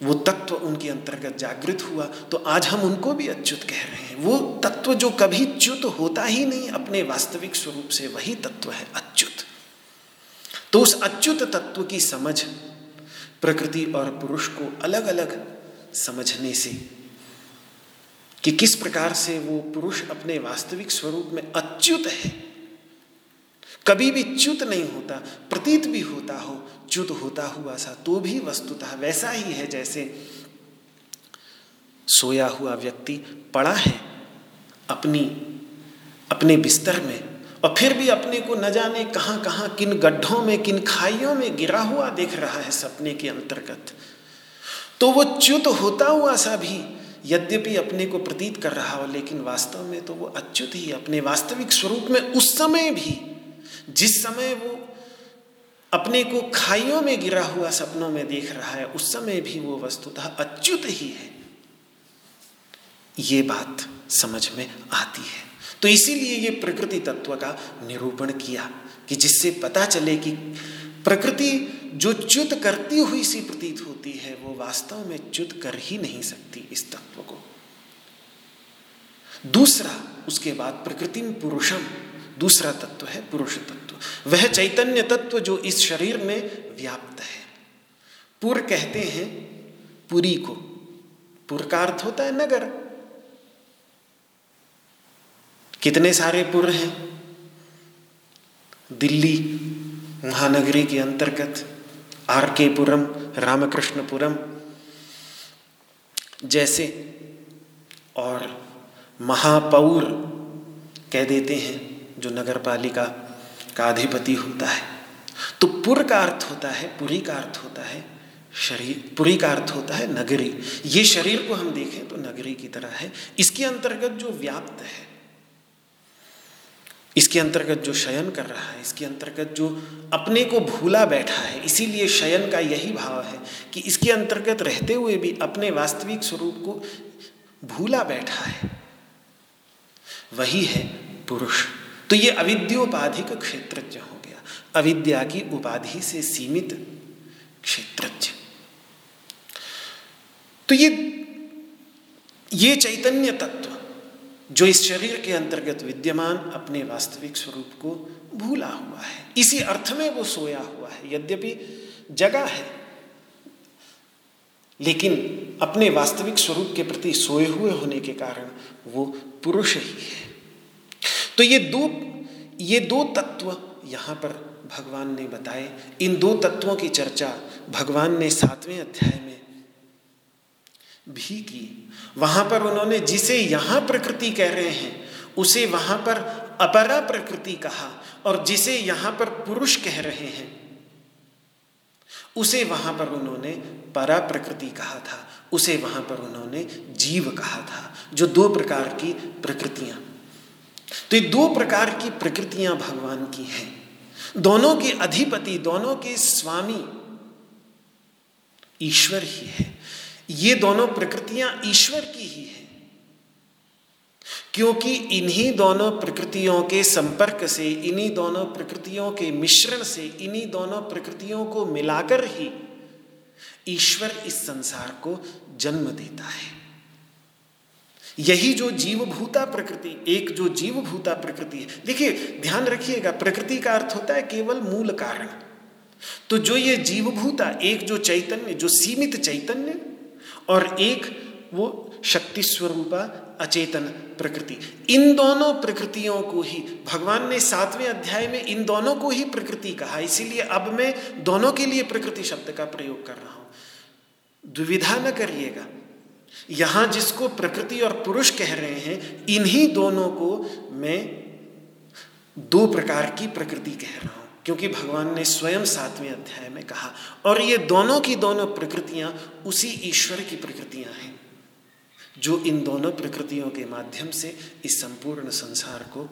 वो तत्व उनके अंतर्गत जागृत हुआ तो आज हम उनको भी अच्युत कह रहे हैं। वो तत्व जो कभी च्युत होता ही नहीं, अपने वास्तविक स्वरूप से वही तत्व है, अच्युत। तो उस अच्युत तत्व की समझ प्रकृति और पुरुष को अलग अलग समझने से, कि किस प्रकार से वो पुरुष अपने वास्तविक स्वरूप में अच्युत है कभी भी च्युत नहीं होता, प्रतीत भी होता हो, च्युत होता हुआ सा तो भी वस्तुतः वैसा ही है जैसे सोया हुआ व्यक्ति पड़ा है अपनी, अपने बिस्तर में और फिर भी अपने को न जाने कहाँ कहाँ, किन गड्ढों में, किन खाइयों में गिरा हुआ देख रहा है सपने के अंतर्गत। तो वो च्युत होता हुआ सा भी यद्यपि अपने को प्रतीत कर रहा हो, लेकिन वास्तव में तो वो अच्युत ही अपने वास्तविक स्वरूप में उस समय भी जिस समय वो अपने को खाइयों में गिरा हुआ सपनों में देख रहा है, उस समय भी वो वस्तुतः अच्युत ही है। ये बात समझ में आती है। तो इसीलिए ये प्रकृति तत्व का निरूपण किया कि जिससे पता चले कि प्रकृति जो च्युत करती हुई सी प्रतीत होती है, वो वास्तव में च्युत कर ही नहीं सकती इस तत्व को। दूसरा, उसके बाद प्रकृति पुरुषम, दूसरा तत्व है पुरुष तत्व वह चैतन्य तत्व जो इस शरीर में व्याप्त है। पुर कहते हैं पुरी को। पुर का अर्थ होता है नगर। कितने सारे पुर हैं? दिल्ली, महानगरी के अंतर्गत आर के पुरम, रामकृष्णपुरम, जैसे और महापौर कह देते हैं जो नगर पालिका का अधिपति होता है। तो पुर का अर्थ होता है, पुरी का अर्थ होता है, शरीर, पुरी का अर्थ होता है नगरी। ये शरीर को हम देखें तो नगरी की तरह है। इसके अंतर्गत जो व्याप्त है, इसके अंतर्गत जो शयन कर रहा है, इसके अंतर्गत जो अपने को भूला बैठा है, इसीलिए शयन का यही भाव है कि इसके अंतर्गत रहते हुए भी अपने वास्तविक स्वरूप को भूला बैठा है। वही है पुरुष। तो ये अविद्योपाधिक क्षेत्रज्ञ हो गया। अविद्या की उपाधि से सीमित क्षेत्रज्ञ। तो ये ये चैतन्य तत्व जो इस शरीर के अंतर्गत विद्यमान अपने वास्तविक स्वरूप को भूला हुआ है, इसी अर्थ में वो सोया हुआ है। यद्यपि जगह है, लेकिन अपने वास्तविक स्वरूप के प्रति सोए हुए होने के कारण वो पुरुष ही है। तो ये दो ये दो तत्व यहाँ पर भगवान ने बताए। इन दो तत्वों की चर्चा भगवान ने सातवें अध्याय में भी की। वहाँ पर उन्होंने जिसे यहाँ प्रकृति कह रहे हैं, उसे वहाँ पर अपरा प्रकृति कहा और जिसे यहाँ पर पुरुष कह रहे हैं, उसे वहाँ पर उन्होंने परा प्रकृति कहा था, उसे वहाँ पर उन्होंने जीव कहा था, जो दो प्रकार की प्रकृतियाँ। तो ये दो प्रकार की प्रकृतियाँ भगवान की हैं। दोनों के अधिपति, दोनों के स्वामी ईश्वर ही है। ये दोनों प्रकृतियाँ ईश्वर की ही है। क्योंकि इन्हीं दोनों प्रकृतियों के संपर्क से, इन्हीं दोनों प्रकृतियों के मिश्रण से, इन्हीं दोनों प्रकृतियों को मिलाकर ही ईश्वर इस संसार को जन्म देता है। यही जो जीवभूता प्रकृति, एक जो जीवभूता प्रकृति है। देखिए, ध्यान रखिएगा, प्रकृति का अर्थ होता है केवल मूल कारण। तो जो ये जीवभूता, एक जो चैतन्य, जो सीमित चैतन्य और एक वो शक्ति स्वरूपा अचेतन प्रकृति। इन दोनों प्रकृतियों को ही, भगवान ने सातवें अध्याय में इन दोनों को ही प्रकृति कहा। इसीलिए अब मैं दोनों के लिए प्रकृति शब्द का प्रयोग कर रहा हूँ। द्विविधा न करिएगा। यहाँ जिसको प्रकृति और पुरुष कह रहे हैं, इन्हीं दोनों को मैं दो प्रकार की प्रकृति कह रहा हूँ। क्योंकि भगवान ने स्वयं सातवें अध्याय में कहा, और ये दोनों की दोनों प्रकृतियाँ उसी ईश्वर की प्रकृतियाँ हैं, जो इन दोनों प्रकृतियों के माध्यम से इस संपूर्ण संसार को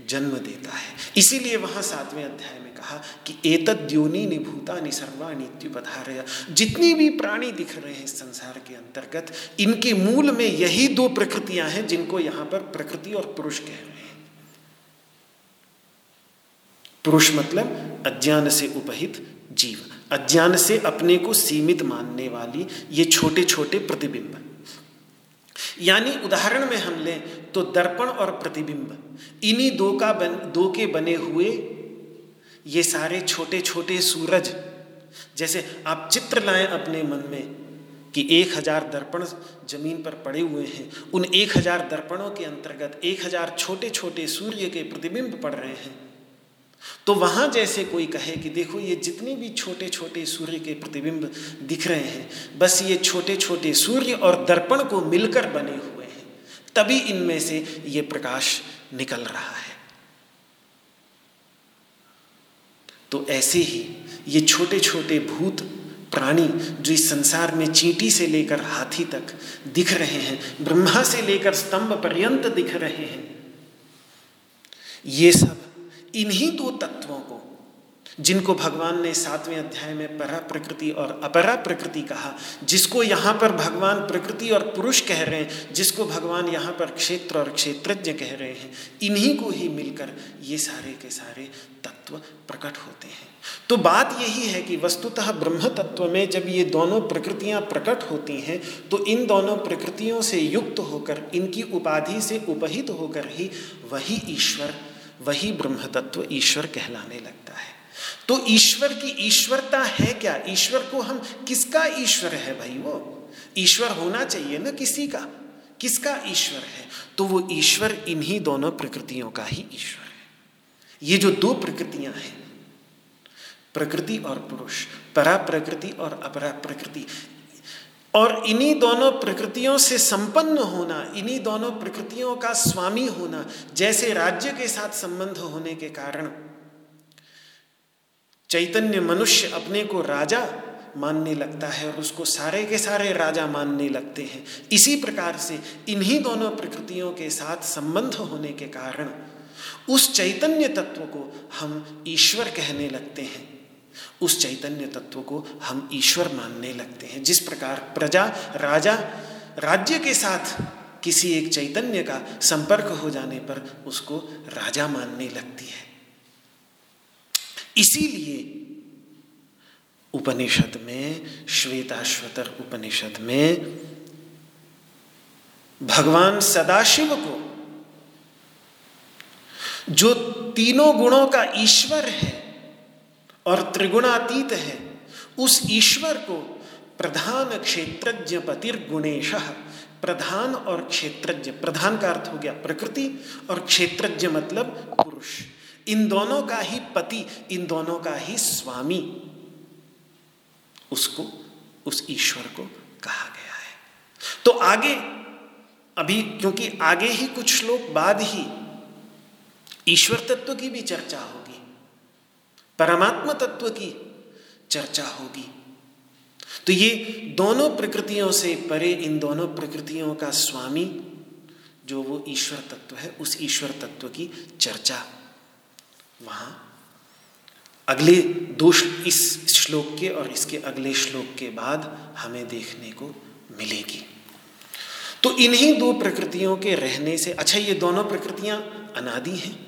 जन्म देता है। इसीलिए वहाँ सातवें अध्याय में कहा कि एतद द्योनी निभूता निसर्वाणीत्युपधारय जितनी भी प्राणी दिख रहे हैं संसार के अंतर्गत, इनके मूल में यही दो प्रकृतियाँ हैं जिनको यहाँ पर प्रकृति और पुरुष कह रहे हैं। पुरुष मतलब अज्ञान से उपहित जीव। अज्ञान से अपने को सीमित मानने वाली ये छोटे छोटे प्रतिबिंब। यानी उदाहरण में हम लें तो दर्पण और प्रतिबिंब, इन्हीं दो का बन, दो के बने हुए ये सारे छोटे छोटे सूरज, जैसे आप चित्र लाएँ अपने मन में कि एक हज़ार दर्पण ज़मीन पर पड़े हुए हैं, उन एक हज़ार दर्पणों के अंतर्गत एक हज़ार छोटे छोटे सूर्य के प्रतिबिंब पड़ रहे हैं। तो वहाँ जैसे कोई कहे कि देखो ये जितने भी छोटे छोटे सूर्य के प्रतिबिंब दिख रहे हैं, बस ये छोटे छोटे सूर्य और दर्पण को मिलकर बने हुए तभी इनमें से ये प्रकाश निकल रहा है। तो ऐसे ही ये छोटे छोटे भूत प्राणी जो इस संसार में चींटी से लेकर हाथी तक दिख रहे हैं, ब्रह्मा से लेकर स्तंभ पर्यंत दिख रहे हैं, ये सब इन्हीं दो तत्वों को जिनको भगवान ने सातवें अध्याय में परा प्रकृति और अपरा प्रकृति कहा, जिसको यहाँ पर भगवान प्रकृति और पुरुष कह रहे हैं, जिसको भगवान यहाँ पर क्षेत्र और क्षेत्रज्ञ कह रहे हैं, इन्हीं को ही मिलकर ये सारे के सारे तत्व प्रकट होते हैं। तो बात यही है कि वस्तुतः ब्रह्म तत्व में जब ये दोनों प्रकृतियाँ प्रकट होती हैं तो इन दोनों प्रकृतियों से युक्त होकर, इनकी उपाधि से उपहित होकर ही वही ईश्वर, वही ब्रह्म तत्व ईश्वर कहलाने लगता है। तो ईश्वर की ईश्वरता है क्या? ईश्वर को हम किसका ईश्वर है भाई वो? ईश्वर होना चाहिए ना किसी का। किसका ईश्वर है? तो वो ईश्वर इन्हीं दोनों प्रकृतियों का ही ईश्वर है। ये जो दो प्रकृतियाँ हैं, प्रकृति और पुरुष परा प्रकृति और अपरा प्रकृति और इन्हीं दोनों प्रकृतियों से संपन्न होना, इन्हीं दोनों प्रकृतियों का स्वामी होना, जैसे राज्य के साथ संबंध होने के कारण चैतन्य मनुष्य अपने को राजा मानने लगता है और उसको सारे के सारे राजा मानने लगते हैं। इसी प्रकार से इन्हीं दोनों प्रकृतियों के साथ संबंध होने के कारण उस चैतन्य तत्व को हम ईश्वर कहने लगते हैं। उस चैतन्य तत्व को हम ईश्वर मानने लगते हैं। जिस प्रकार प्रजा, राजा, राज्य के साथ किसी एक चैतन्य का संपर्क हो जाने पर उसको राजा मानने लगती है। इसीलिए उपनिषद में, श्वेताश्वतर उपनिषद में भगवान सदाशिव को, जो तीनों गुणों का ईश्वर है और त्रिगुणातीत है, उस ईश्वर को प्रधान क्षेत्रज्ञ पतिर्गुणेश प्रधान और क्षेत्रज्ञ, प्रधान का अर्थ हो गया प्रकृति और क्षेत्रज्ञ मतलब पुरुष। इन दोनों का ही पति, इन दोनों का ही स्वामी, उसको, उस ईश्वर को कहा गया है। तो आगे, अभी क्योंकि आगे ही कुछ श्लोक बाद ही ईश्वर तत्व की भी चर्चा होगी, परमात्मा तत्व की चर्चा होगी। तो ये दोनों प्रकृतियों से परे, इन दोनों प्रकृतियों का स्वामी, जो वो ईश्वर तत्व है, उस ईश्वर तत्व की चर्चा वहाँ। अगले दो इस श्लोक के और इसके अगले श्लोक के बाद हमें देखने को मिलेगी। तो इन्हीं दो प्रकृतियों के रहने से अच्छा ये दोनों प्रकृतियाँ अनादि हैं।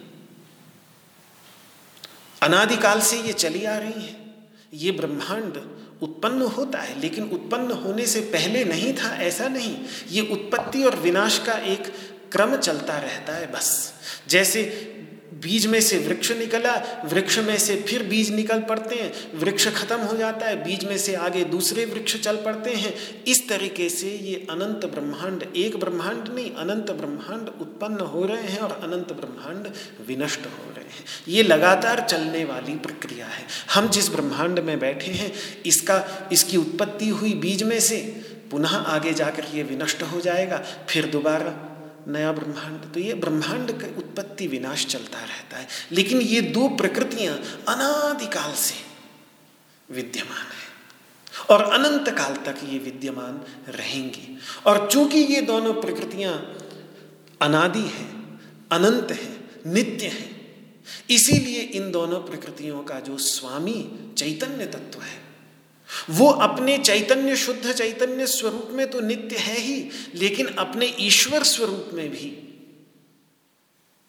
अनादिकाल से ये चली आ रही हैं। ये ब्रह्मांड उत्पन्न होता है, लेकिन उत्पन्न होने से पहले नहीं था, ऐसा नहीं। ये उत्पत्ति और विनाश का एक क्रम चलता रहता है बस। जैसे बीज में से वृक्ष निकला, वृक्ष में से फिर बीज निकल पड़ते हैं, वृक्ष खत्म हो जाता है, बीज में से आगे दूसरे वृक्ष चल पड़ते हैं। इस तरीके से ये अनंत ब्रह्मांड, एक ब्रह्मांड नहीं, अनंत ब्रह्मांड उत्पन्न हो रहे हैं और अनंत ब्रह्मांड विनष्ट हो रहे हैं। ये लगातार चलने वाली प्रक्रिया है। हम जिस ब्रह्मांड में बैठे हैं, इसका, इसकी उत्पत्ति हुई बीज में से, पुनः आगे जाकर ये विनष्ट हो जाएगा, फिर दोबारा नया ब्रह्मांड तो ये ब्रह्मांड का उत्पत्ति विनाश चलता रहता है। लेकिन ये दो प्रकृतियाँ अनादिकाल से विद्यमान है और अनंत काल तक ये विद्यमान रहेंगी। और चूँकि ये दोनों प्रकृतियाँ अनादि हैं, अनंत हैं, नित्य हैं, इसीलिए इन दोनों प्रकृतियों का जो स्वामी चैतन्य तत्व है वो अपने चैतन्य, शुद्ध चैतन्य स्वरूप में तो नित्य है ही, लेकिन अपने ईश्वर स्वरूप में भी।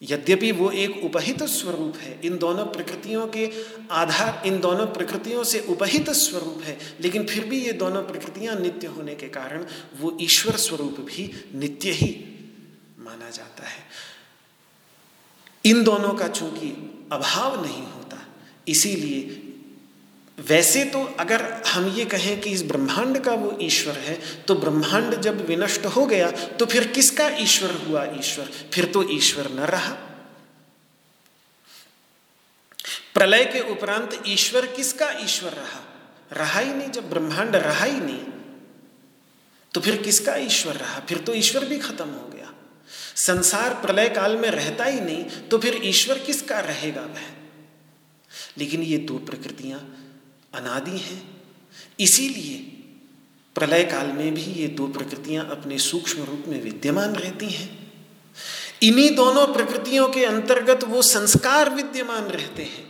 यद्यपि वो एक उपहित स्वरूप है, इन दोनों प्रकृतियों के आधार, इन दोनों प्रकृतियों से उपहित स्वरूप है, लेकिन फिर भी ये दोनों प्रकृतियाँ नित्य होने के कारण वो ईश्वर स्वरूप भी नित्य ही माना जाता है। इन दोनों का चूँकि अभाव नहीं होता, इसीलिए वैसे तो अगर हम ये कहें कि इस ब्रह्मांड का वो ईश्वर है तो ब्रह्मांड जब विनष्ट हो गया तो फिर किसका ईश्वर हुआ ईश्वर? फिर तो ईश्वर न रहा। प्रलय के उपरांत ईश्वर किसका ईश्वर रहा? रहा ही नहीं, जब ब्रह्मांड रहा ही नहीं तो फिर किसका ईश्वर रहा? फिर तो ईश्वर भी खत्म हो गया। संसार प्रलय काल में रहता ही नहीं तो फिर ईश्वर किसका रहेगा वह? लेकिन ये दो प्रकृतियाँ अनादि हैं। इसीलिए प्रलय काल में भी ये दो प्रकृतियाँ अपने सूक्ष्म रूप में विद्यमान रहती हैं। इन्हीं दोनों प्रकृतियों के अंतर्गत वो संस्कार विद्यमान रहते हैं।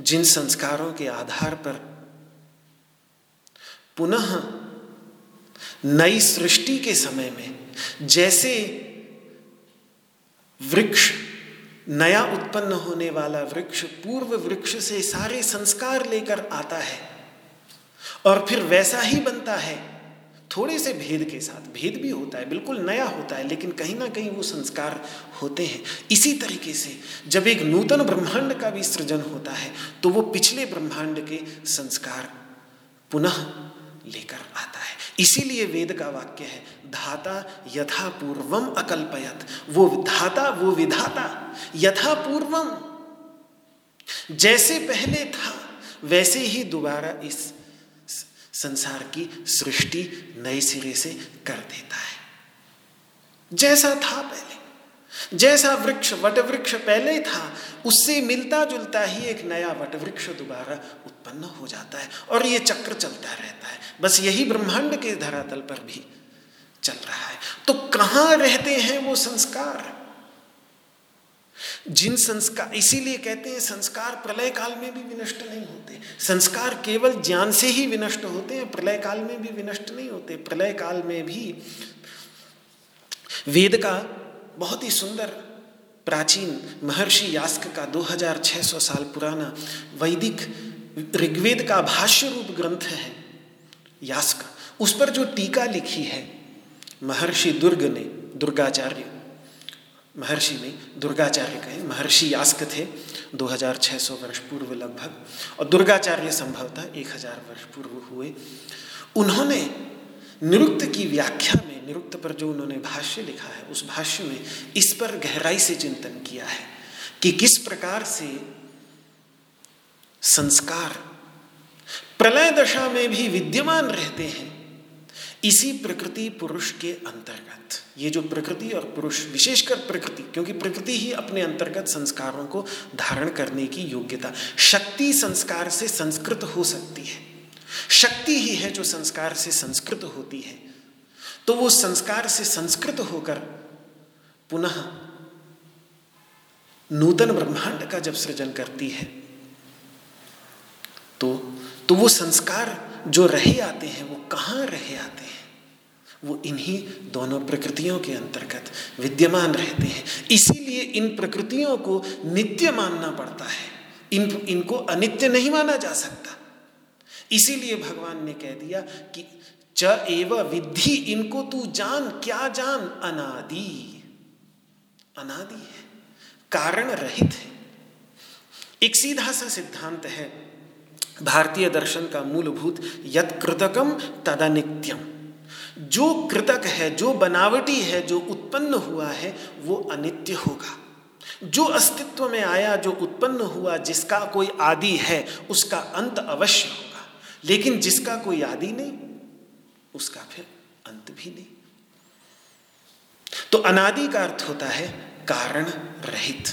जिन संस्कारों के आधार पर पुनः नई सृष्टि के समय में जैसे वृक्ष नया उत्पन्न होने वाला वृक्ष पूर्व वृक्ष से सारे संस्कार लेकर आता है। और फिर वैसा ही बनता है। थोड़े से भेद के साथ, भेद भी होता है, बिल्कुल नया होता है, लेकिन कहीं ना कहीं वो संस्कार होते हैं। इसी तरीके से जब एक नूतन ब्रह्मांड का भी सृजन होता है तो वो पिछले ब्रह्मांड के संस्कार पुनः लेकर आता है। इसीलिए वेद का वाक्य है, धाता यथा पूर्वम अकल्पयत। वो धाता, वो विधाता यथा पूर्वम जैसे पहले था, वैसे ही दोबारा इस संसार की सृष्टि नए सिरे से कर देता है। जैसा था पहले। जैसा वृक्ष वट वृक्ष पहले था, उससे मिलता जुलता ही एक नया वट वृक्ष दोबारा उत्पन्न हो जाता है और ये चक्र चलता रहता है। बस यही ब्रह्मांड के धरातल पर भी चल रहा है। तो कहाँ रहते हैं वो संस्कार? जिन संस्कार इसीलिए कहते हैं संस्कार प्रलय काल में भी विनष्ट नहीं होते। संस्कार केवल ज्ञान से ही विनष्ट होते हैं, प्रलय काल में भी विनष्ट नहीं होते। प्रलय काल में भी वेद का बहुत ही सुंदर प्राचीन महर्षि यास्क का 2600 साल पुराना वैदिक ऋग्वेद का भाष्य रूप ग्रंथ है यास्क। उस पर जो टीका लिखी है, महर्षि दुर्ग ने, दुर्गाचार्य, महर्षि ने दुर्गाचार्य कहे, महर्षि यास्क थे 2600 वर्ष पूर्व लगभग, और दुर्गाचार्य संभवतः 1000 वर्ष पूर्व हुए। उन्होंने निरुक्त की व्याख्या में, निरुक्त पर जो उन्होंने भाष्य लिखा है, उस भाष्य में इस पर गहराई से चिंतन किया है कि किस प्रकार से संस्कार प्रलय दशा में भी विद्यमान रहते हैं, इसी प्रकृति पुरुष के अंतर्गत। ये जो प्रकृति और पुरुष, विशेषकर प्रकृति, क्योंकि प्रकृति ही अपने अंतर्गत संस्कारों को धारण करने की योग्यता, शक्ति संस्कार से संस्कृत हो सकती है। शक्ति ही है जो संस्कार से संस्कृत होती है। तो वो संस्कार से संस्कृत होकर पुनः नूतन ब्रह्मांड का जब सृजन करती है तो तो वो संस्कार जो रहे आते हैं, वो कहाँ रहे आते हैं? वो इन्हीं दोनों प्रकृतियों के अंतर्गत विद्यमान रहते हैं। इसीलिए इन प्रकृतियों को नित्य मानना पड़ता है। इन, इनको अनित्य नहीं माना जा सकता। इसीलिए भगवान ने कह दिया कि च एव विधि इनको तू जान, क्या जान? अनादि। अनादि है। कारण रहित है। एक सीधा सा सिद्धांत है, भारतीय दर्शन का मूलभूत यद कृतकम तदनित्यम जो कृतक है, जो बनावटी है, जो उत्पन्न हुआ है, वो अनित्य होगा। जो अस्तित्व में आया, जो उत्पन्न हुआ, जिसका कोई आदि है, उसका अंत अवश्य होगा। लेकिन जिसका कोई आदि नहीं, उसका फिर अंत भी नहीं। तो अनादि का अर्थ होता है कारण रहित।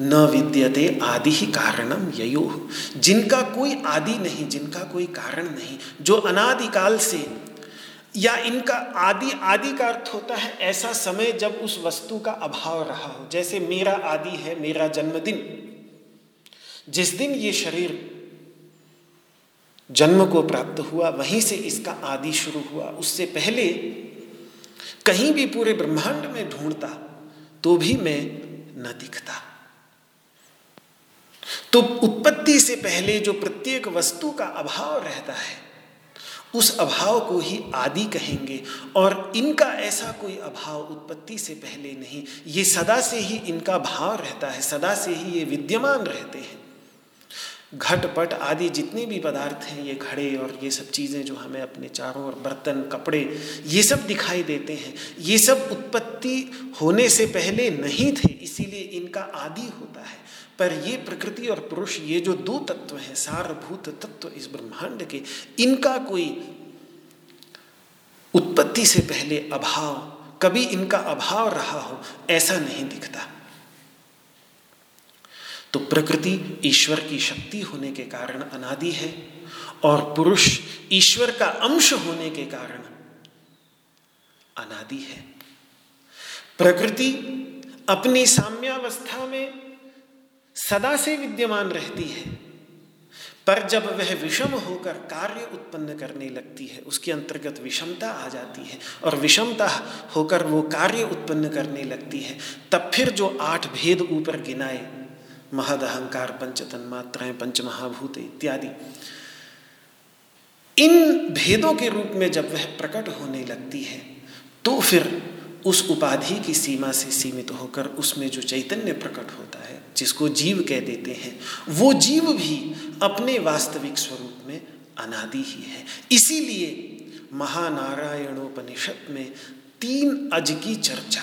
न विद्यते आदि ही कारणम ययो। जिनका कोई आदि नहीं, जिनका कोई कारण नहीं, जो अनादिकाल से, या इनका आदि आदि का अर्थ होता है ऐसा समय जब उस वस्तु का अभाव रहा हो। जैसे मेरा आदि है, मेरा जन्मदिन। जिस दिन ये शरीर जन्म को प्राप्त हुआ, वहीं से इसका आदि शुरू हुआ। उससे पहले कहीं भी पूरे ब्रह्मांड में ढूंढता तो भी मैं न दिखता। तो उत्पत्ति से पहले जो प्रत्येक वस्तु का अभाव रहता है, उस अभाव को ही आदि कहेंगे। और इनका ऐसा कोई अभाव उत्पत्ति से पहले नहीं, ये सदा से ही इनका भाव रहता है, सदा से ही ये विद्यमान रहते हैं। घटपट आदि जितने भी पदार्थ हैं, ये घड़े और ये सब चीज़ें जो हमें अपने चारों और बर्तन, कपड़े, ये सब दिखाई देते हैं। ये सब उत्पत्ति होने से पहले नहीं थे, इसीलिए इनका आदि होता है। पर ये प्रकृति और पुरुष, ये जो दो तत्व हैं, सारभूत तत्व इस ब्रह्मांड के, इनका कोई उत्पत्ति से पहले अभाव, कभी इनका अभाव रहा हो, ऐसा नहीं दिखता। तो प्रकृति ईश्वर की शक्ति होने के कारण अनादि है और पुरुष ईश्वर का अंश होने के कारण अनादि है। प्रकृति अपनी साम्यावस्था में सदा से विद्यमान रहती है, पर जब वह विषम होकर कार्य उत्पन्न करने लगती है, उसके अंतर्गत विषमता आ जाती है और विषमता होकर वो कार्य उत्पन्न करने लगती है, तब फिर जो आठ भेद ऊपर गिनाए महद अहंकार पंच तन्मात्राएँ पंच महाभूत इत्यादि। इन भेदों के रूप में जब वह प्रकट होने लगती है तो फिर उस उपाधि की सीमा से सीमित होकर उसमें जो चैतन्य प्रकट होता है, जिसको जीव कह देते हैं, वो जीव भी अपने वास्तविक स्वरूप में अनादि ही है। इसीलिए महानारायणोपनिषद में तीन अज की चर्चा,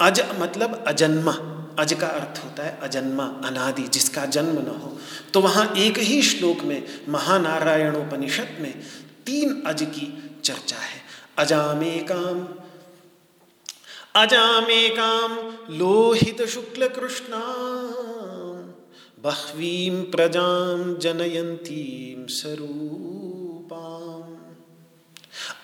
अज मतलब अजन्मा अज का अर्थ होता है अजन्मा, अनादि, जिसका जन्म न हो। तो वहाँ एक ही श्लोक में, महानारायणोपनिषद में तीन अज की चर्चा है। अजामेकाम अजामेकाम लोहित शुक्ल कृष्णा बह्वीं प्रजां जनयन्तीं स्वरूपाम्।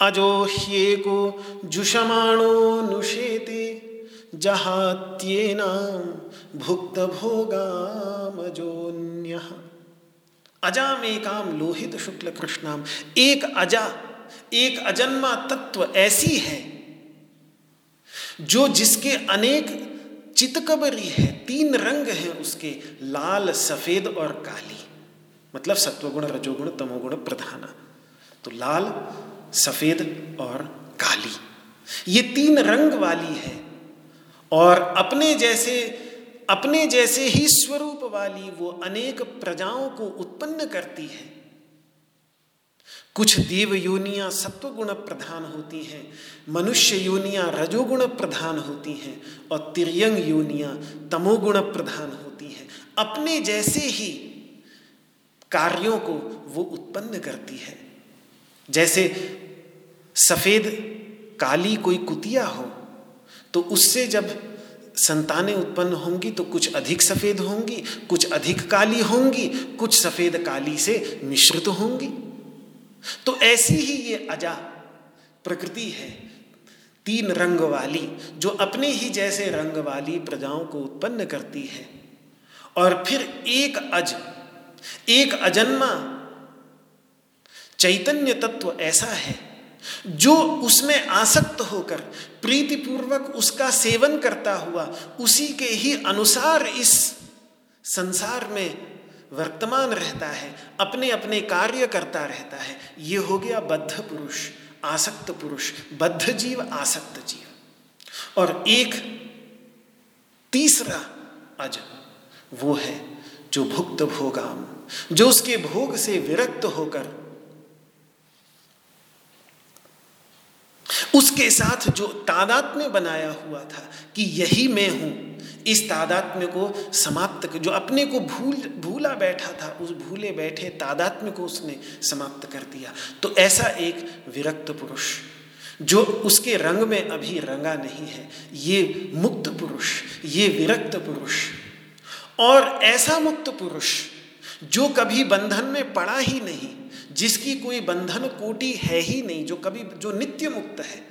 अजो ह्येको जुषमाणो नुषेते जहात्येनाम भुक्त भोगामजोन्य एकाम लोहित शुक्ल कृष्णाम एक अजा, एक अजन्मा तत्व ऐसी है, जो जिसके अनेक चितकबरी है, तीन रंग हैं उसके, लाल, सफ़ेद और काली। मतलब सत्वगुण, रजोगुण, तमोगुण प्रधाना। तो लाल, सफ़ेद और काली। ये तीन रंग वाली है और अपने जैसे अपने जैसे ही स्वरूप वाली वो अनेक प्रजाओं को उत्पन्न करती है। कुछ देव योनियाँ सत्वगुण प्रधान होती हैं, मनुष्य योनियाँ रजोगुण प्रधान होती हैं और तिरयंग योनियाँ तमोगुण प्रधान होती हैं। अपने जैसे ही कार्यों को वो उत्पन्न करती है। जैसे सफ़ेद, काली कोई कुतिया हो तो उससे जब संतानें उत्पन्न होंगी तो कुछ अधिक सफ़ेद होंगी, कुछ अधिक काली होंगी, कुछ सफ़ेद काली से मिश्रित होंगी। तो ऐसी ही ये अजा प्रकृति है, तीन रंग वाली, जो अपने ही जैसे रंग वाली प्रजाओं को उत्पन्न करती है। और फिर एक अज, एक अजन्मा, चैतन्य तत्व ऐसा है जो उसमें आसक्त होकर, प्रीतिपूर्वक उसका सेवन करता हुआ, उसी के ही अनुसार इस संसार में वर्तमान रहता है अपने अपने कार्य करता रहता है। ये हो गया बद्ध पुरुष, आसक्त पुरुष, बद्ध जीव, आसक्त जीव। और एक तीसरा अज वो है जो भुक्त भोगाम, जो उसके भोग से विरक्त होकर उसके साथ जो तादात्म्य बनाया हुआ था कि यही मैं हूँ, इस तादात्म्य को समाप्त कर जो अपने को भूल, भूला बैठा था, उस भूले बैठे तादात्म्य को उसने समाप्त कर दिया। तो ऐसा एक विरक्त पुरुष, जो उसके रंग में अभी रंगा नहीं है, ये मुक्त पुरुष, ये विरक्त पुरुष और ऐसा मुक्त पुरुष, जो कभी बंधन में पड़ा ही नहीं जिसकी कोई बंधन कोटि है ही नहीं, जो कभी, जो नित्य मुक्त है,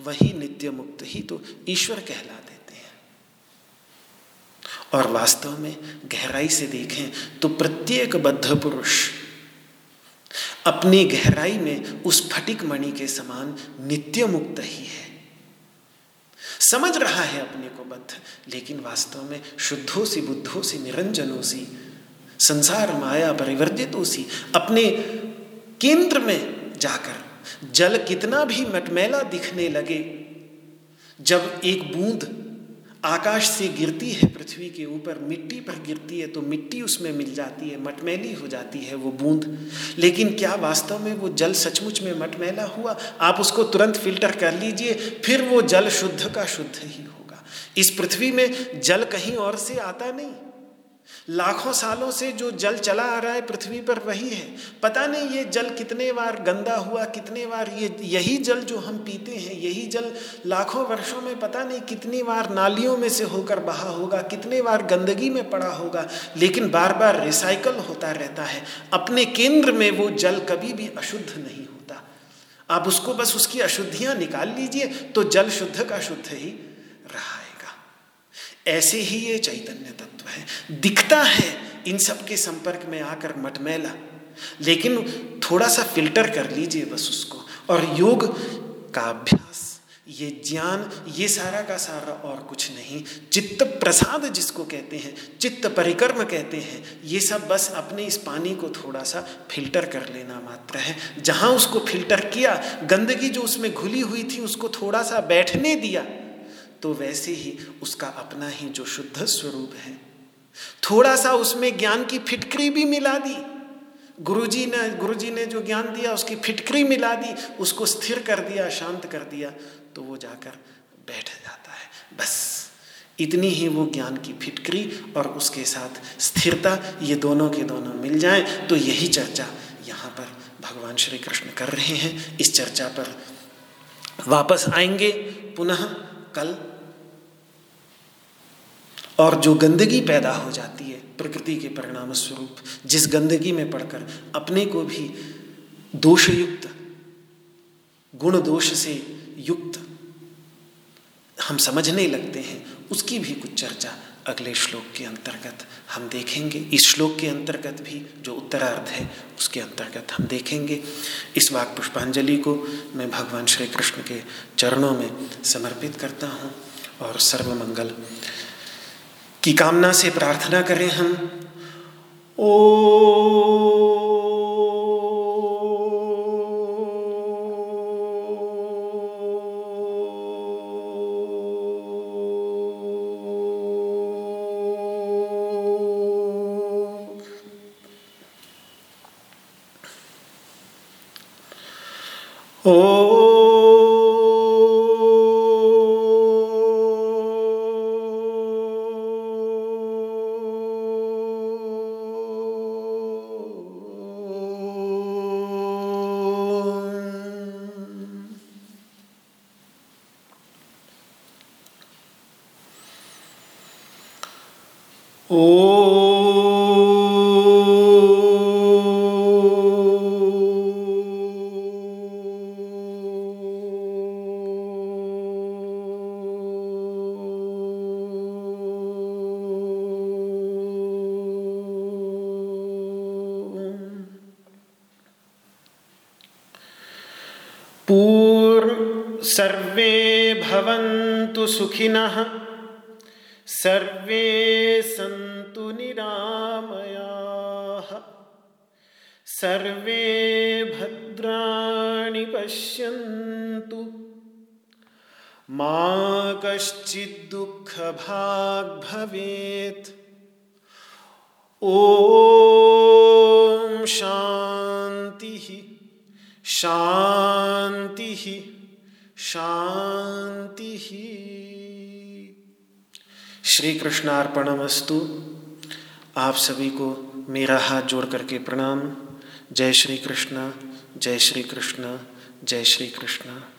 वही नित्य मुक्त ही तो ईश्वर कहला देते हैं। और वास्तव में गहराई से देखें तो प्रत्येक बद्ध पुरुष अपनी गहराई में उस फटिक मणि के समान नित्य मुक्त ही है। समझ रहा है अपने को बद्ध, लेकिन वास्तव में शुद्धों से, बुद्धों से, निरंजनों सी संसार माया परिवर्तित उसी अपने केंद्र में जाकर जल कितना भी मटमैला दिखने लगे, जब एक बूंद आकाश से गिरती है, पृथ्वी के ऊपर मिट्टी पर गिरती है तो मिट्टी उसमें मिल जाती है, मटमैली हो जाती है वो बूंद। लेकिन क्या वास्तव में वो जल सचमुच में मटमैला हुआ? आप उसको तुरंत फ़िल्टर कर लीजिए, फिर वो जल शुद्ध का शुद्ध ही होगा। इस पृथ्वी में जल कहीं और से आता नहीं। लाखों सालों से जो जल चला आ रहा है पृथ्वी पर वही है। पता नहीं ये जल कितने बार गंदा हुआ, कितने बार ये, यही जल जो हम पीते हैं, यही जल लाखों वर्षों में पता नहीं कितनी बार नालियों में से होकर बहा होगा, कितने बार गंदगी में पड़ा होगा, लेकिन बार बार रिसाइकल होता रहता है। अपने केंद्र में वो जल कभी भी अशुद्ध नहीं होता। आप उसको बस उसकी अशुद्धियाँ निकाल लीजिए तो जल शुद्ध का शुद्ध ही ऐसे ही ये चैतन्य तत्व है। दिखता है इन सब के संपर्क में आकर मटमैला। लेकिन थोड़ा सा फ़िल्टर कर लीजिए बस उसको। और योग का अभ्यास, ये ज्ञान, ये सारा का सारा और कुछ नहीं। चित्त प्रसाद जिसको कहते हैं, चित्त परिक्रम कहते हैं, ये सब बस अपने इस पानी को थोड़ा सा फ़िल्टर कर लेना मात्र है। जहाँ उसको फ़िल्टर किया, गंदगी जो उसमें घुली हुई थी, उसको थोड़ा सा बैठने दिया तो वैसे ही उसका अपना ही जो शुद्ध स्वरूप है। थोड़ा सा उसमें ज्ञान की फिटकरी भी मिला दी। गुरुजी ने गुरुजी ने जो ज्ञान दिया, उसकी फिटकरी मिला दी, उसको स्थिर कर दिया, शांत कर दिया तो वो जाकर बैठ जाता है। बस, इतनी ही वो ज्ञान की फिटकरी और उसके साथ स्थिरता, ये दोनों के दोनों मिल जाएँ। तो यही चर्चा यहाँ पर भगवान श्री कृष्ण कर रहे हैं। इस चर्चा पर वापस आएँगे पुनः कल और जो गंदगी पैदा हो जाती है, प्रकृति के परिणाम स्वरूप जिस गंदगी में पड़कर अपने को भी दोषयुक्त, गुण दोष से युक्त हम समझने लगते हैं, उसकी भी कुछ चर्चा अगले श्लोक के अंतर्गत हम देखेंगे। इस श्लोक के अंतर्गत भी जो उत्तरार्ध है, उसके अंतर्गत हम देखेंगे। इस वाक पुष्पांजलि को मैं भगवान श्री कृष्ण के चरणों में समर्पित करता हूँ और सर्वमंगल की कामना से प्रार्थना करें हम। ओ भवन्तु कृष्णार्पणमस्तु। आप सभी को मेरा हाथ जोड़ करके प्रणाम। जय श्री कृष्ण, जय श्री कृष्ण, जय श्री कृष्ण।